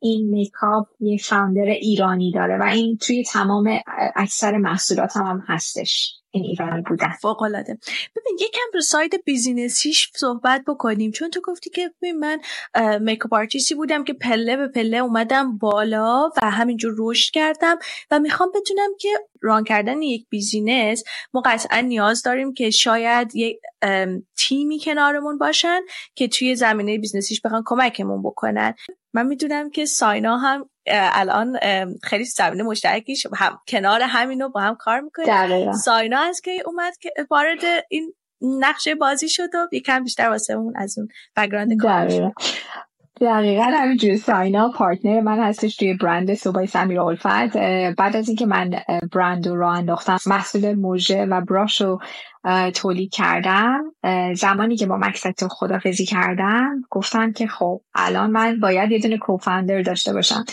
این makeup یه founder ایرانی داره و این توی تمام اکثر محصولات هم, هم هستش. این ایرانی بودن. فوق العاده ببین یکم رو side business یش صحبت بکنیم. چون تو گفتی که ببین من makeup artist ی بودم که پله به پله اومدم بالا و همینجور رشد کردم و می‌خوام بدونم که run کردن یک business ما قطعا نیاز داریم که شاید یک تیمی کنارمون باشن که توی زمینه business یش بخوان کمکمون بکنن. من می‌دونم که ساینا هم الان خیلی زمینه مشترکیش هم کنار همینو با هم کار می‌کنه. ساینا از کی اومد که وارد این نقشه بازی شد و یکم بیشتر واسه اون از اون background کار دقیقا همینجوری. ساینا partner من هستش توی برند سو بای سمیرا الفت. بعد از اینکه من برند رو انداختم محصول مژه و brush رو تولید کردم. زمانی که با مکس‌فکتور خدافظی کردم گفتم که خب الان من باید یه دونه cofounder داشته باشم.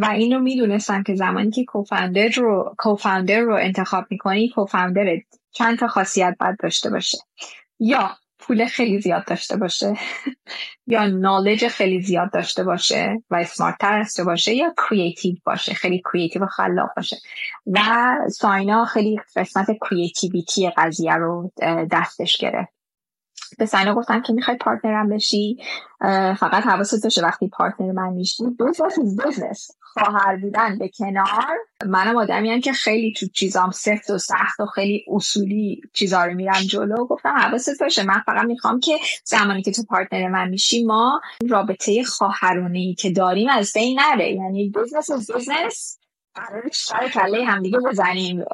و این رو می‌دونستم که زمانی که cofounder رو cofounder رو انتخاب می‌کنی cofounder چند تا خاصیت باید داشته باشه. یا پول خیلی زیاد داشته باشه یا knowledge خیلی زیاد داشته باشه و smart تر داشته باشه یا creative باشه خیلی creative و خلاق باشه. و ساینا خیلی قسمت creativity قضیه رو دستش گرفت. به ساینا گفتم که می‌خوای partner م بشی فقط حواست باشه وقتی partner من میشی. business خواهر بودن به کنار. منم آدمی که خیلی تو چیزام سفت و سخت و خیلی اصولی چیزا رو میرم جلو. گفتم حواست باشه من فقط می‌خوام که زمانی که تو partner من میشی ما رابطه خواهرانه ای که داریم از بین نره. یعنی business و business سر کله همدیگه بزنیم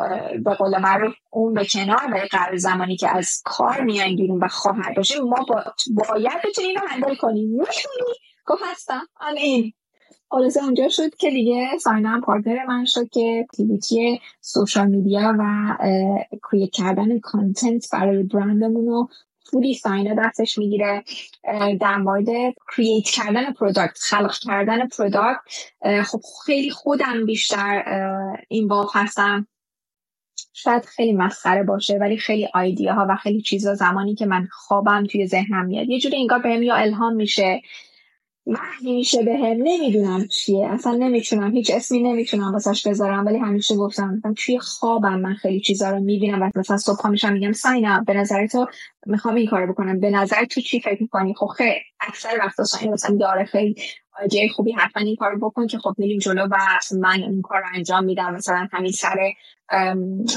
به قول رو اون به کنار برای قرار زمانی که از کار میایم بیرون و خواهر باشیم ما با... باید بتونیم رو handle کنیم. می‌تونی گفت هستم. این خلاصه اونجا شد که دیگه ساینا هم partner من شد که activity social media و create کردن content برای برندمون رو fully ساینا دستش می‌گیره در مورد create کردن product خلق کردن product خب خیلی خودم بیشتر این باب هستم. شاید خیلی مسخره باشه ولی خیلی ایده ها و خیلی چیزا زمانی که من خوابم توی ذهنم میاد یه جوری انگار بهم یا الهام میشه. وحی میشه به هم نمی‌دونم چیه. اصلا نمی‌تونم هیچ اسمی نمی‌تونم واسش بذارم. ولی همیشه گفتم توی خوابم من خیلی چیزا رو می‌بینم و مثلا صبح میشم میگم ساینا به نظر تو می‌خوام این کارو بکنم. به نظر تو چی فکر می‌کنی؟ خب خیلی. اکثر وقتا ساینا مثلا داره خیلی. جای خوبی حتما این کارو بکن که خب میریم جلو و من این کار رو انجام میدم. مثلا همین سر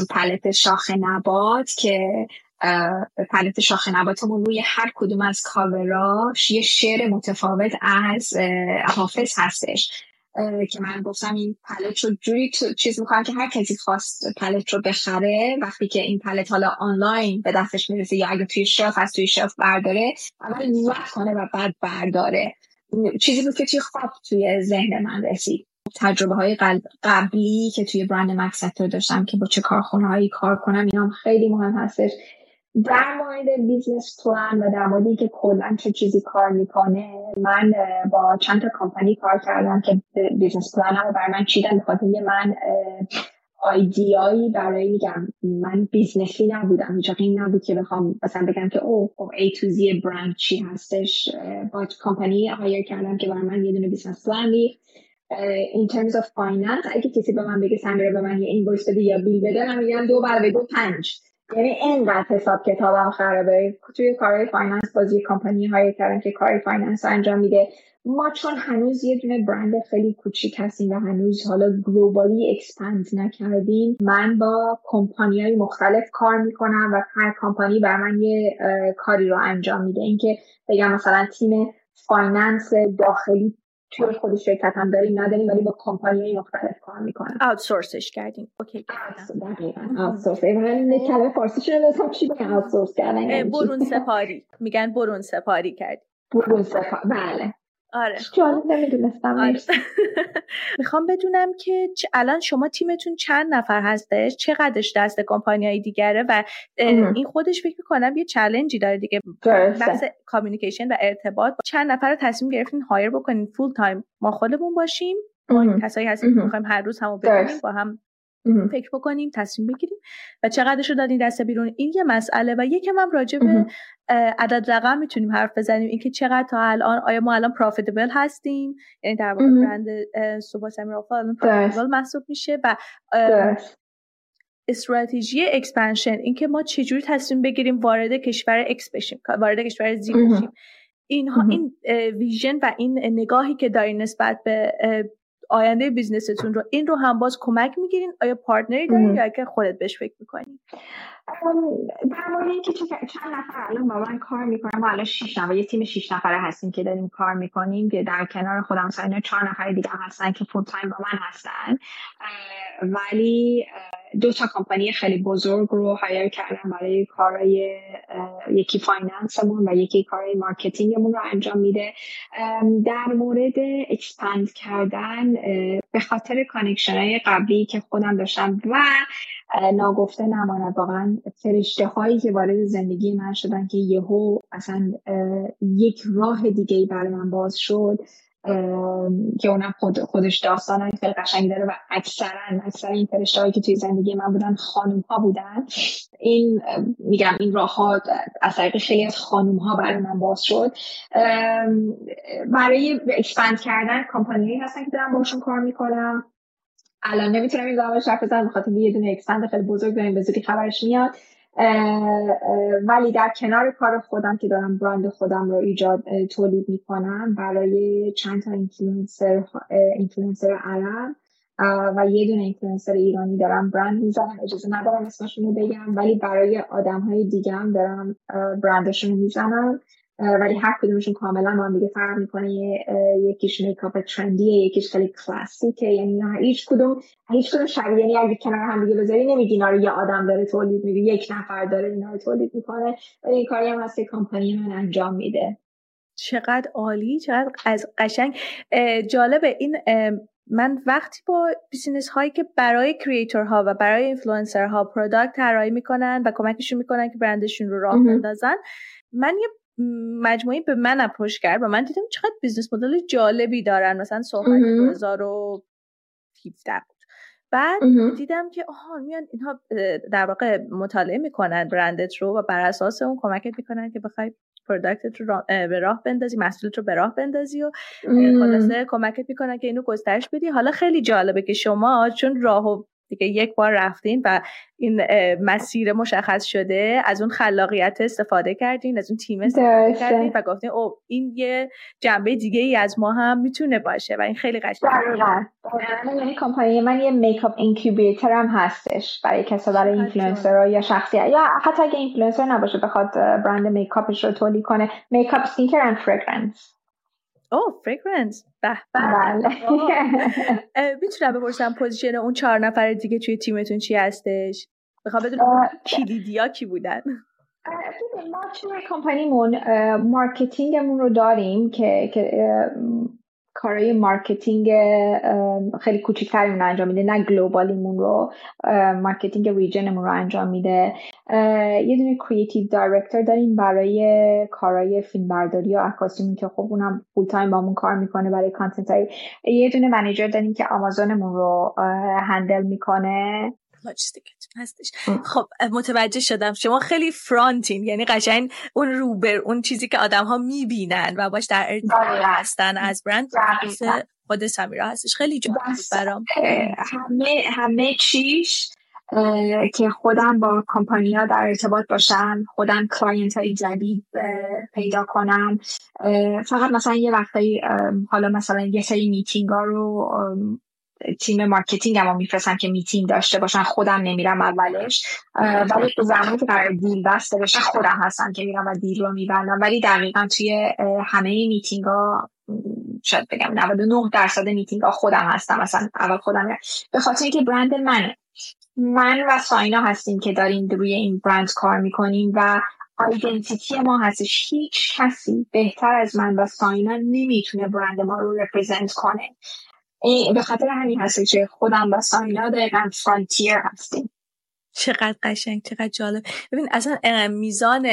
پلت شاخ نبات که پلت شاخ نباتمون روی هر کدوم از کاوراش یه شعر متفاوت از حافظ هستش. که من گفتم این پلت رو جوری چیز می‌کنم که هر کسی خواست پلت رو بخره وقتی که این پلت حالا آنلاین به دستش می‌رسه یا اگه توی شف از توی شف برداره اول note کنه و بعد برداره. چیزی بود که توی خواب توی ذهن من رسید. تجربه های قبلی که توی برند مکس داشتم که با چه کارخونه هایی کار کنم اینا خیلی مهم هستش. در مورد business plan و در مورد اینکه کلا چه چیزی کار می‌کنه من با چند تا کمپانی کار کردم که business plan رو برای من چیدن بخاطر من idea یی برای میگم. من business ی نبودم هیچ این نبود که بخوام مثلا بگم که او خب A to Z برند چی هستش. با کمپانی hire کردم که برای من یه دونه business plan in terms of finance اگه کسی به من بگه سمیرا به من یه invoice بده یا bill بده من میگم دو بر دو پنج. یعنی اینقدر حساب کتابم خرابه. توی کارهای finance بازی کمپانی های کردن که کار finance انجام میده. ما چون هنوز یه دونه برند خیلی کوچیک هستیم و هنوز حالا globally expand نکردیم من با کمپانی های مختلف کار می‌کنم و هر کمپانی بر من یه کاری رو انجام میده. اینکه بگم مثلا تیم finance داخلی توی خود شرکت هم داریم نداریم ولی با کمپانی مختلف کار می‌کنم outsource ش کردیم. okay outsource من کلمه فارسی شده چی بگم outsource کردن؟ برون سپاری. میگن برون سپاری کرد برون سپاری بله. آره. جالب نمی‌دونستم آره. می‌خوام بدونم که الان شما تیمتون چند نفر هستش؟ چقدرش دست کمپانی های دیگره؟ و این خودش فکر می‌کنم یه challenge ی داره دیگه. بحث communication و ارتباط. چند نفر رو تصمیم گرفتین hire بکنین full time ما خودمون باشیم. ما کسایی هستیم که می‌خوایم هر روز همو ببینیم با هم فکر بکنیم تصمیم بگیریم و چقدرش رو دادین دست بیرون این یه مسئله و یکم هم راجع به عدد رقم می‌تونیم حرف بزنیم. اینکه چقدر تا الان آیا ما الان profitable هستیم؟ یعنی در واقع برند سو بای سمیرا الفت الان profitable محسوب میشه و استراتژی expansion اینکه ما چجوری تصمیم بگیریم وارد کشور X بشیم وارد کشور Z بشیم. اینها این vision و این نگاهی که دارین نسبت به آینده business تون رو این رو هم باز کمک می‌گیرین؟ آیا partner ی دارین یا اگر خودت بهش فکر می‌کنی؟ در مورد اینکه چند نفر الان با من کار می‌کنم ما الان 6 نفر یه تیم 6 نفره هستیم که داریم کار می‌کنیم که در کنار خودم ساینا چهار نفر دیگه هستن که full time با من هستن. ولی دو تا کمپانی خیلی بزرگ رو hire کردم برای کارهای یکی finance مون و یکی کارهای marketing مون رو انجام میده. در مورد expand کردن به خاطر connection های قبلی که خودم داشتم و ناگفته نماند واقعا فرشته هایی که وارد زندگی من شدن که یهو اصلا یک راه دیگه برای من باز شد. که اونم خود خودش داستان خیلی قشنگ داره و اکثرا اکثر این فرشته که توی زندگی من بودن خانوم ها بودن. این میگم این راه ها از طریق خیلی از خانوم ها برای من باز شد. برای expand کردن کمپانی هستن که دارم باشون کار می‌کنم. الان نمی‌تونم این زمان حرف بزنم بخاطر یه دونه expand خیلی بزرگ داریم به زودی خبرش میاد. ولی در کنار کار خودم که دارم برند خودم رو ایجاد تولید می‌کنم برای چند تا influencer influencer عرب. و یه دونه اینفلوئنسر ایرانی دارم برند می‌زنم اجازه ندارم اسمشون رو بگم ولی برای آدم های دیگه هم دارم برندشون می‌زنم. ولی هر کدومشون کاملا با هم دیگه فرق می‌کنه. یکیش makeup trendy ه یکیش خیلی کلاسیکه یعنی هیچ کدوم هیچ کدوم شبیه یعنی اگه کنار هم دیگه بذاری نمیگی اینا رو یه آدم داره تولید میده یک نفر داره اینا رو تولید می‌کنه. ولی این کاری هم هست که کمپانی من انجام میده. چقدر عالی چقدر از قشنگ. جالبه این من وقتی با business هایی که برای creator ها و برای اینفلوئنسرها product طراحی می‌کنن و کمکشون می‌کنن که برندشون رو راه بندازن من یه مجموعی به من approach کرد و من دیدم چقدر business model جالبی دارن. مثلا صحبت 2017 بود. بعد دیدم که آها میان اینها در واقع مطالعه می‌کنن برندت رو و بر اساس اون کمکت می‌کنن که بخوای پروداکتت رو به راه بندازی محصولت رو به راه بندازی و خلاصه کمکت می‌کنن که اینو گسترش بدی. حالا خیلی جالبه که شما چون راهو دیگه یک بار رفتین و این مسیر مشخص شده از اون خلاقیت استفاده کردین از اون تیم استفاده کردین و گفتین او این یه جنبه دیگه ای از ما هم می‌تونه باشه و این خیلی قشنگه. یعنی کمپانی من یه makeup incubator هم هستش برای کسا برای اینفلوئنسر یا شخصی یا حتی اگه اینفلوئنسر نباشه بخواد برند makeup ش رو تولید کنه. makeup skincare and fragrance oh fragrance به بله. می‌تونم بپرسم position اون چهار نفر دیگه توی تیمتون چی هستش؟ بخوام بدونم کلیدیا کی بودن؟ ما توی کمپانیمون مارکتینگمون رو داریم که کارهای marketing خیلی کوچیکترمون رو انجام میده نه globally مون رو marketing region مون رو انجام میده. یه دونه creative director داریم برای کارهای فیلم برداری و عکاسی که خب اونم full time بامون کار می‌کنه برای content های. یه دونه manager داریم که آمازونمون رو handle می‌کنه. هستش. خب متوجه شدم. شما خیلی front این یعنی قشنگ اون روبر اون چیزی که آدم ها می‌بینن و باش در ارتباط هستن از برند خود سمیرا هستش. خیلی جالب برام. همه همه چیش که خودم با کمپانی ها در ارتباط باشم خودم client های جدید پیدا کنم. فقط مثلا یه وقتایی حالا مثلا یه سری میتینگ ها رو تیم marketing هم میفرستم که میتینگ داشته باشن خودم نمیرم اولش. ولی تو زمانی که قرار deal بسته بشه خودم هستم که میرم و deal رو میبندم. ولی دقیقا توی همه میتینگ ها شاید بگم 99 درصد میتینگ ها خودم هستم. مثلا اول خودم به خاطر اینکه برند منه. من و ساینا هستیم که داریم روی این برند کار می‌کنیم و identity ما هستش. هیچ کسی بهتر از من و ساینا نمی‌تونه برند ما رو represent کنه. به خاطر همین هست که خودم با ساینا دقیقا frontier هستیم. چقدر قشنگ چقدر جالب. ببین اصلا میزان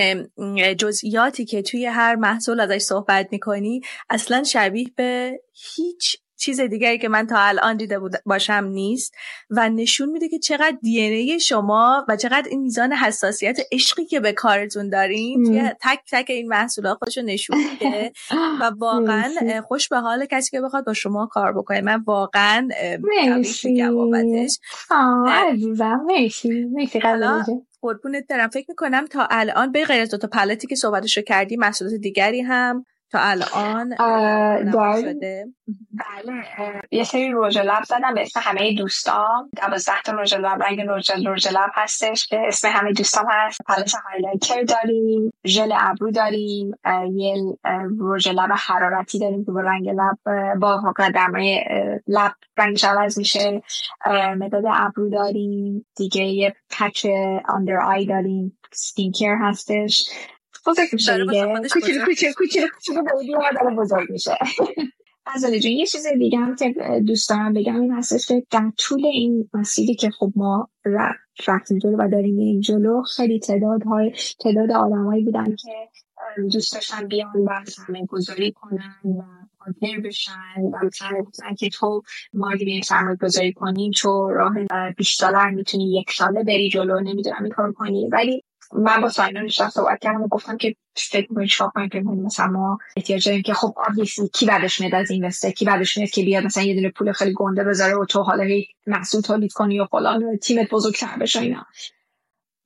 جزئیاتی که توی هر محصول ازش صحبت می‌کنی اصلا شبیه به هیچ چیز دیگری که من تا الان دیده باشم نیست. و نشون میده که چقدر دی شما و چقدر این میزان حساسیت عشقی که به کارتون دارین توی تک تک این محصولات خودشو نشون میده. و واقعا خوش به حال کسی که بخواد با شما کار بکنه. من واقعا مرسی. بابتش عزیزم. مرسی. مرسی قربونت دارم فکر می‌کنم تا الان به غیر از دو تا پلتی که صحبتشو کردی محصولات دیگری هم. تا الان شده. بله یه سری روژ لب زدم به اسم همه دوستام. دوازده تا روژ لب رنگ روژ لب هستش به اسم همه دوستام هست. پالت highlighter داریم ژل ابرو داریم یه روژ لب حرارتی داریم که با رنگ لب با درمای لب رنگش عوض میشه. مداد ابرو داریم. دیگه یه پچ اندر آی داریم. سکین هستش. بزرگ میشه دیگه کوچولو کوچولو کوچولو کوچولو داره بزرگ میشه. از جون یه چیز دیگه هم که دوست دارم بگم این هستش که در طول این مسیری که خب ما رفتیم جلو و داریم این جلو خیلی تعداد های تعداد آدمایی بودن که دوست داشتن بیان و سرمایه گذاری کنن و پارتنر بشن و مثلا گفتن که تو ما اگه سرمایه گذاری کنیم تو راه 20 دلار می‌تونی یک ساله بری جلو نمی‌دونم این کار کنی. ولی من با ساینا نشستم صحبت کردم و گفتم که فکر می‌کنید شما که مثلا ما احتیاج داریم که خب آبیسی کی بعدش میاد از اینوستر کی بعدش میاد که بیاد مثلا یه دونه پول خیلی گنده بذاره و تو حالا محصول تولید کنی و فلان تیمت بزرگتر بشه اینا.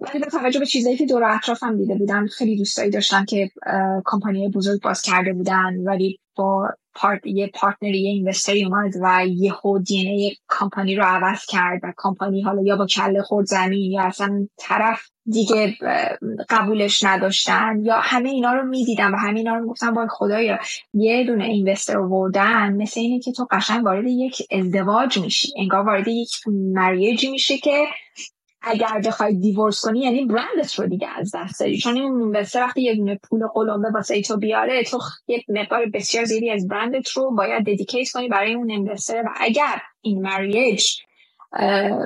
ولی به توجه به چیزایی که دور اطرافم دیده بودم خیلی دوستایی داشتم که کمپانی بزرگ باز کرده بودن ولی با پارت یه پارتنری یه اینوستری اومد و یه خود دی کمپانی رو عوض کرد و کمپانی حالا یا با کله خورد زمین یا اصلا طرف دیگه قبولش نداشتن یا همه اینا رو می‌دیدم و همه اینا رو می‌گفتم با خدایا یه دونه اینوستر وردن مثل اینه که تو قشنگ وارد یک ازدواج میشی انگار وارد یک مریجی میشه که اگر بخوای دیورس کنی یعنی برندت رو دیگه از دست داری چون این اینوستر وقتی یه دونه پول قلمبه واسه تو بیاره تو یک مقدار بسیار زیادی از برندت رو باید ددیکیت کنی برای اون اینوستر و اگر این مریج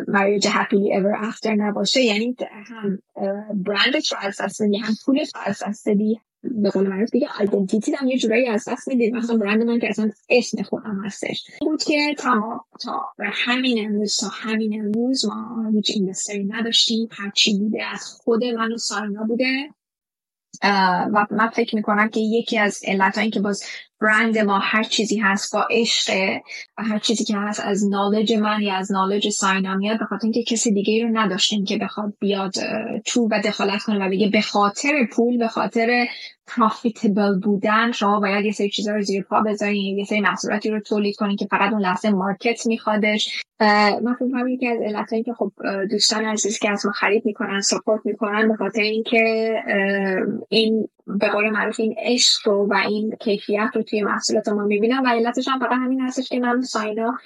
مریج هپیلی ایور افتر نباشه یعنی هم برندت رو از دست بدی هم پولت رو از دست بدی به قول معروف دیگه آیدنتیتی هم یه جورایی از دست می‌دید. مثلا برند من که اصلا اسم خودم هستش. بود که تا تا همین امروز تا همین امروز ما هیچ اینوستری نداشتیم. هرچی بوده از خود من و ساینا بوده. و من فکر می‌کنم که یکی از علت که باز برند ما هر چیزی هست با عشق و هر چیزی که هست از نالج من یا از نالج ساینا میاد به خاطر اینکه کسی دیگه رو نداشتیم که بخواد بیاد تو و دخالت کنه و بگه به خاطر پول به خاطر پروفیتبل بودن شما باید یه سری چیزا رو زیر پا بذارین یه سری محصولاتی رو تولید کنین که فقط اون لحظه مارکت میخوادش. من فکر کنم یکی از علتایی که خب دوستان عزیز که از ما خرید می‌کنن سپورت می‌کنن به خاطر اینکه این به قول معروف این عشق رو و این کیفیت رو توی محصولات ما می‌بینم و علتش هم فقط همین هستش که من ساینا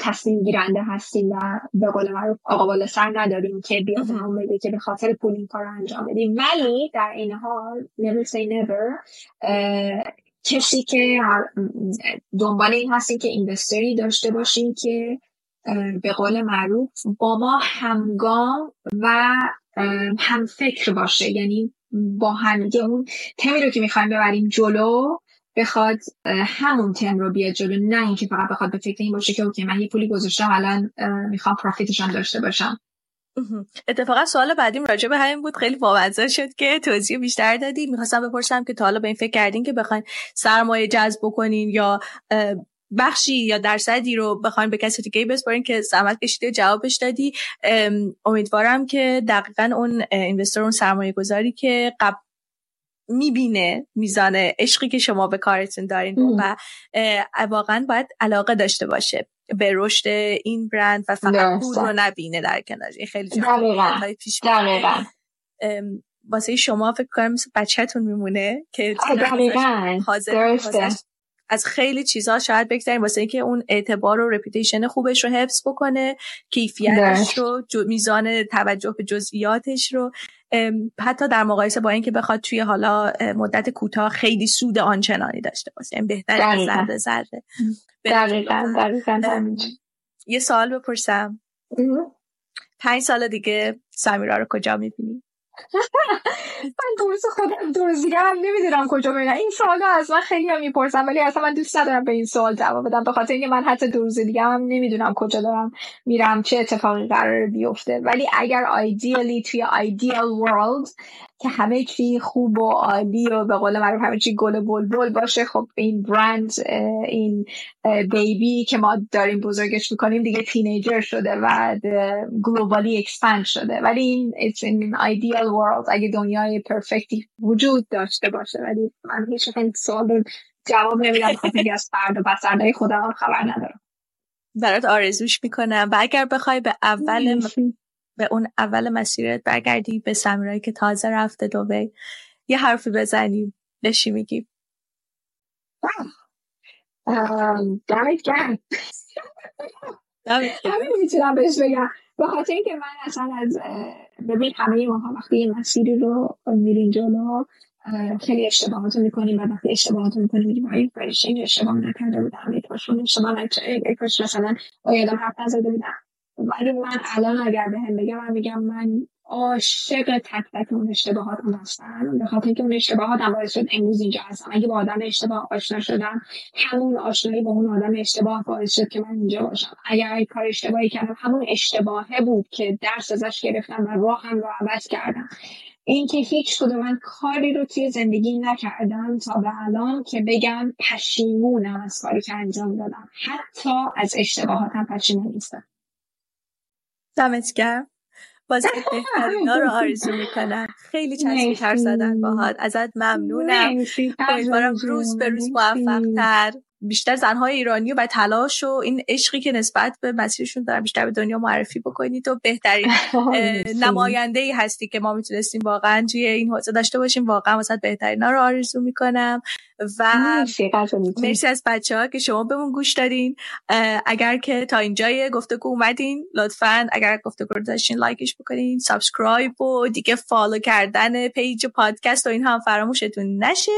تصمیم گیرنده هستیم و به قول معروف آقا بالا سر نداریم که بیاد هم بگه که به خاطر پول این کار رو انجام بدیم. ولی در این حال never say never کسی که دنبال این هستیم که اینوستری داشته باشیم که به قول معروف با ما همگام و هم فکر باشه. یعنی با همگه اون تمی رو که می‌خوایم ببریم جلو بخواد همون تم رو بیاد جلو نه اینکه فقط بخواد به فکر این باشه که اوکی من یه پولی گذاشتم الان می‌خوام پروفیتش هم داشته باشم. اتفاقا سوال بعدیم راجع به همین بود. خیلی بامزه شد که توضیح بیشتر دادی. می‌خواستم بپرسم که تا حالا به این فکر کردین که بخواین سرمایه جذب بکنین یا بخشی یا درصدی رو بخواین به کسی دیگه بسپارین که زحمت کشیده جوابش دادی. امیدوارم که دقیقا اون اینوستر اون سرمایه گذاری که قبل می‌بینه میزان عشقی که شما به کارتون دارین و واقعا باید علاقه داشته باشه به رشد این برند و فقط پول رو نبینه در کنار این خیلی دقیقا. واسه شما فکر کنم مثل بچهتون میمونه که حاضر از خیلی چیزها شاید بگذاریم واسه اینکه اون اعتبار و رپیتیشن خوبش رو حفظ بکنه کیفیتش رو میزان توجه به جزئیاتش رو. حتی در مقایسه با اینکه بخواد توی حالا مدت کوتاه خیلی سود آنچنانی داشته باشه. این بهتر از ذره ذره. دقیقا یه سوال بپرسم. پنج سال دیگه سمیرا رو کجا می‌بینی؟ من درست خودم درست دیگه. هم نمی‌دونم کجا ببینم. این سوال از من خیلی هم می‌پرسم ولی اصلا من دوست ندارم به این سوال جواب بدم. به خاطر اینکه من حتی دو روز دیگه هم نمی‌دونم کجا دارم میرم چه اتفاقی قرار بیفته. ولی اگر آیدیالی توی آیدیال ورلد که همه چی خوب و عالی و به قول معروف همه چی گل بلبل باشه. خب این برند این baby ی که ما داریم بزرگش می‌کنیم دیگه teenager شده و globally expand شده. ولی این it's in ideal world. اگه دنیای perfect ی وجود داشته باشه. ولی من هیچ این سوال جواب نمیدم. خاطری از فردا و پس‌فردای خودم خبر ندارم. برات آرزوش می‌کنم. و اگر بخوای به اول به اون اول مسیرت برگردی به سمیرایی که تازه رفته دوبی یه حرفی بزنیم بشی میگی؟ دمت گرم. همین می‌تونم بهش بگم. به خاطر اینکه من اصلا از ببین همه ما وقتی یه مسیری رو میرین جلو خیلی اشتباهات رو می‌کنیم. و وقتی اشتباهات رو می‌کنیم میگیم این این اشتباه نکرده بودم؟ یک اشتباه نکرده مثلا باید حرف نزده بودم. ولی من الان اگر به هم بگم من میگم من عاشق تک تک اون اشتباهاتم هستم به خاطر اینکه اون اشتباهاتم باعث شد امروز اینجا هستم. اگه با آدم اشتباه آشنا شدم همون آشنایی با اون آدم اشتباه باعث شد که من اینجا باشم. اگر کار اشتباهی کردم همون اشتباهه بود که درس ازش گرفتم و راهم رو عوض کردم. اینکه هیچ کدوم من کاری رو توی زندگی نکردم تا به الان که بگم پشیمونم از کاری که انجام دادم. حتی از اشتباهاتم پشیمون نیستم. دمت گرم. باز بهترین رو آرزو می‌کنم. خیلی چسبی تر زدن باهات. ازت ممنونم. امیدوارم روز به روز موفق تر بیشتر زنهای ایرانی و تلاش و این عشقی که نسبت به مسیرشون دارن بیشتر به دنیا معرفی بکنید و بهترین نماینده ای هستی که ما می‌تونستیم واقعا توی این حوزه داشته باشیم. واقعا واسه بهترین رو آرزو می‌کنم. و مرسی از بچه ها که شما بهمون گوش دادین. اگر که تا اینجای گفتگو اومدین لطفا اگر گفتگو رو داشتین like ش بکنین subscribe و دیگه follow کردن page پادکست و این هم فراموشتون نشه.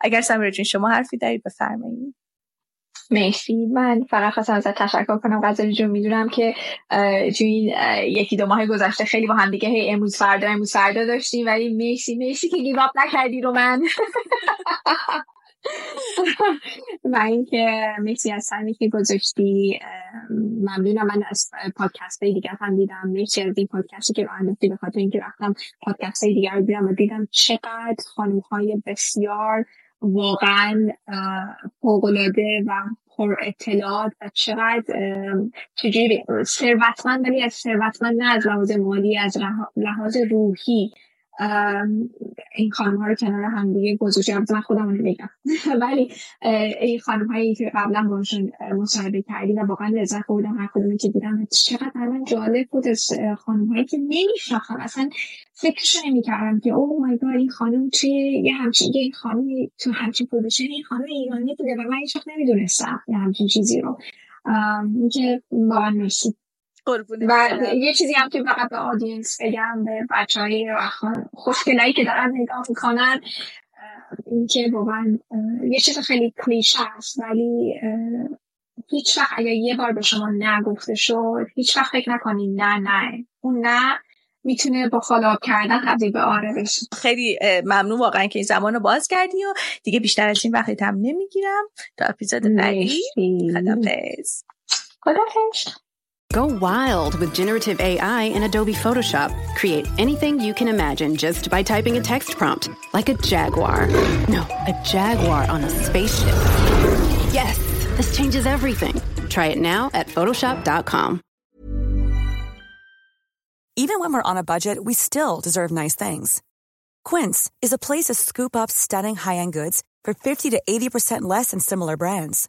اگر سمیرا جون شما حرفی دارید بفرمایید. مرسی. من فقط خواستم ازت تشکر کنم غزالی جون. می‌دونم که تو این یکی دو ماه گذشته خیلی با هم دیگه هی امروز فردا امروز فردا داشتیم. ولی مرسی مرسی که گیواب نکردی رو من. و اینکه مرسی از سمی که گذاشتی. ممنونم. من از پادکست های دیگر هم دیدم. مرسی از این پادکستی که رو انداختی. به خاطر اینکه رفتم پادکست های دیگر رو دیدم و دیدم چقدر خانم های بسیار واقعا فوقالعاده و پر اطلاعات و چقدر چجوری ثروتمند ولی از ثروتمند نه از لحاظ مالی از لحاظ روحی این خانم ها رو کنار هم دیگه گذاشتم من خودم نمیگم ولی این خانم هایی که قبلا باشون مصاحبه کردی و واقعا لذت بردم هر کدومی که دیدم. چقدر الان جالب بود خانم هایی که نمیشناختم. اصلا فکرشو نمی‌کردم که oh my God این خانم توی یه همچین یه خانم تو همچین position این خانم ایرانی بوده و من هیچ نمی‌دونستم یه همچین چیزی رو. اینکه واقعا مرسی. و یه چیزی هم که فقط به audience بگم به بچه های خوشگلایی که دارن نگاه می‌کنن اینکه واقعا یه چیز خیلی کلیشه است ولی هیچ وقت اگر یه بار به شما نگفته شد هیچ وقت فکر نکنید نه نه. اون نه می‌تونه با فالوآپ کردن تبدیل به آره بشه. خیلی ممنون واقعا که این زمان رو باز کردی و دیگه بیشتر از این وقتی هم نمی‌گیرم. تا اپیزود بعدی. خدافظ خدافظ Go wild with generative AI in Adobe Photoshop. Create anything you can imagine just by typing a text prompt, like a jaguar. No, a jaguar on a spaceship. Yes, this changes everything. Try it now at Photoshop.com. Even when we're on a budget, we still deserve nice things. Quince is a place to scoop up stunning high end goods for 50 to 80% less than similar brands.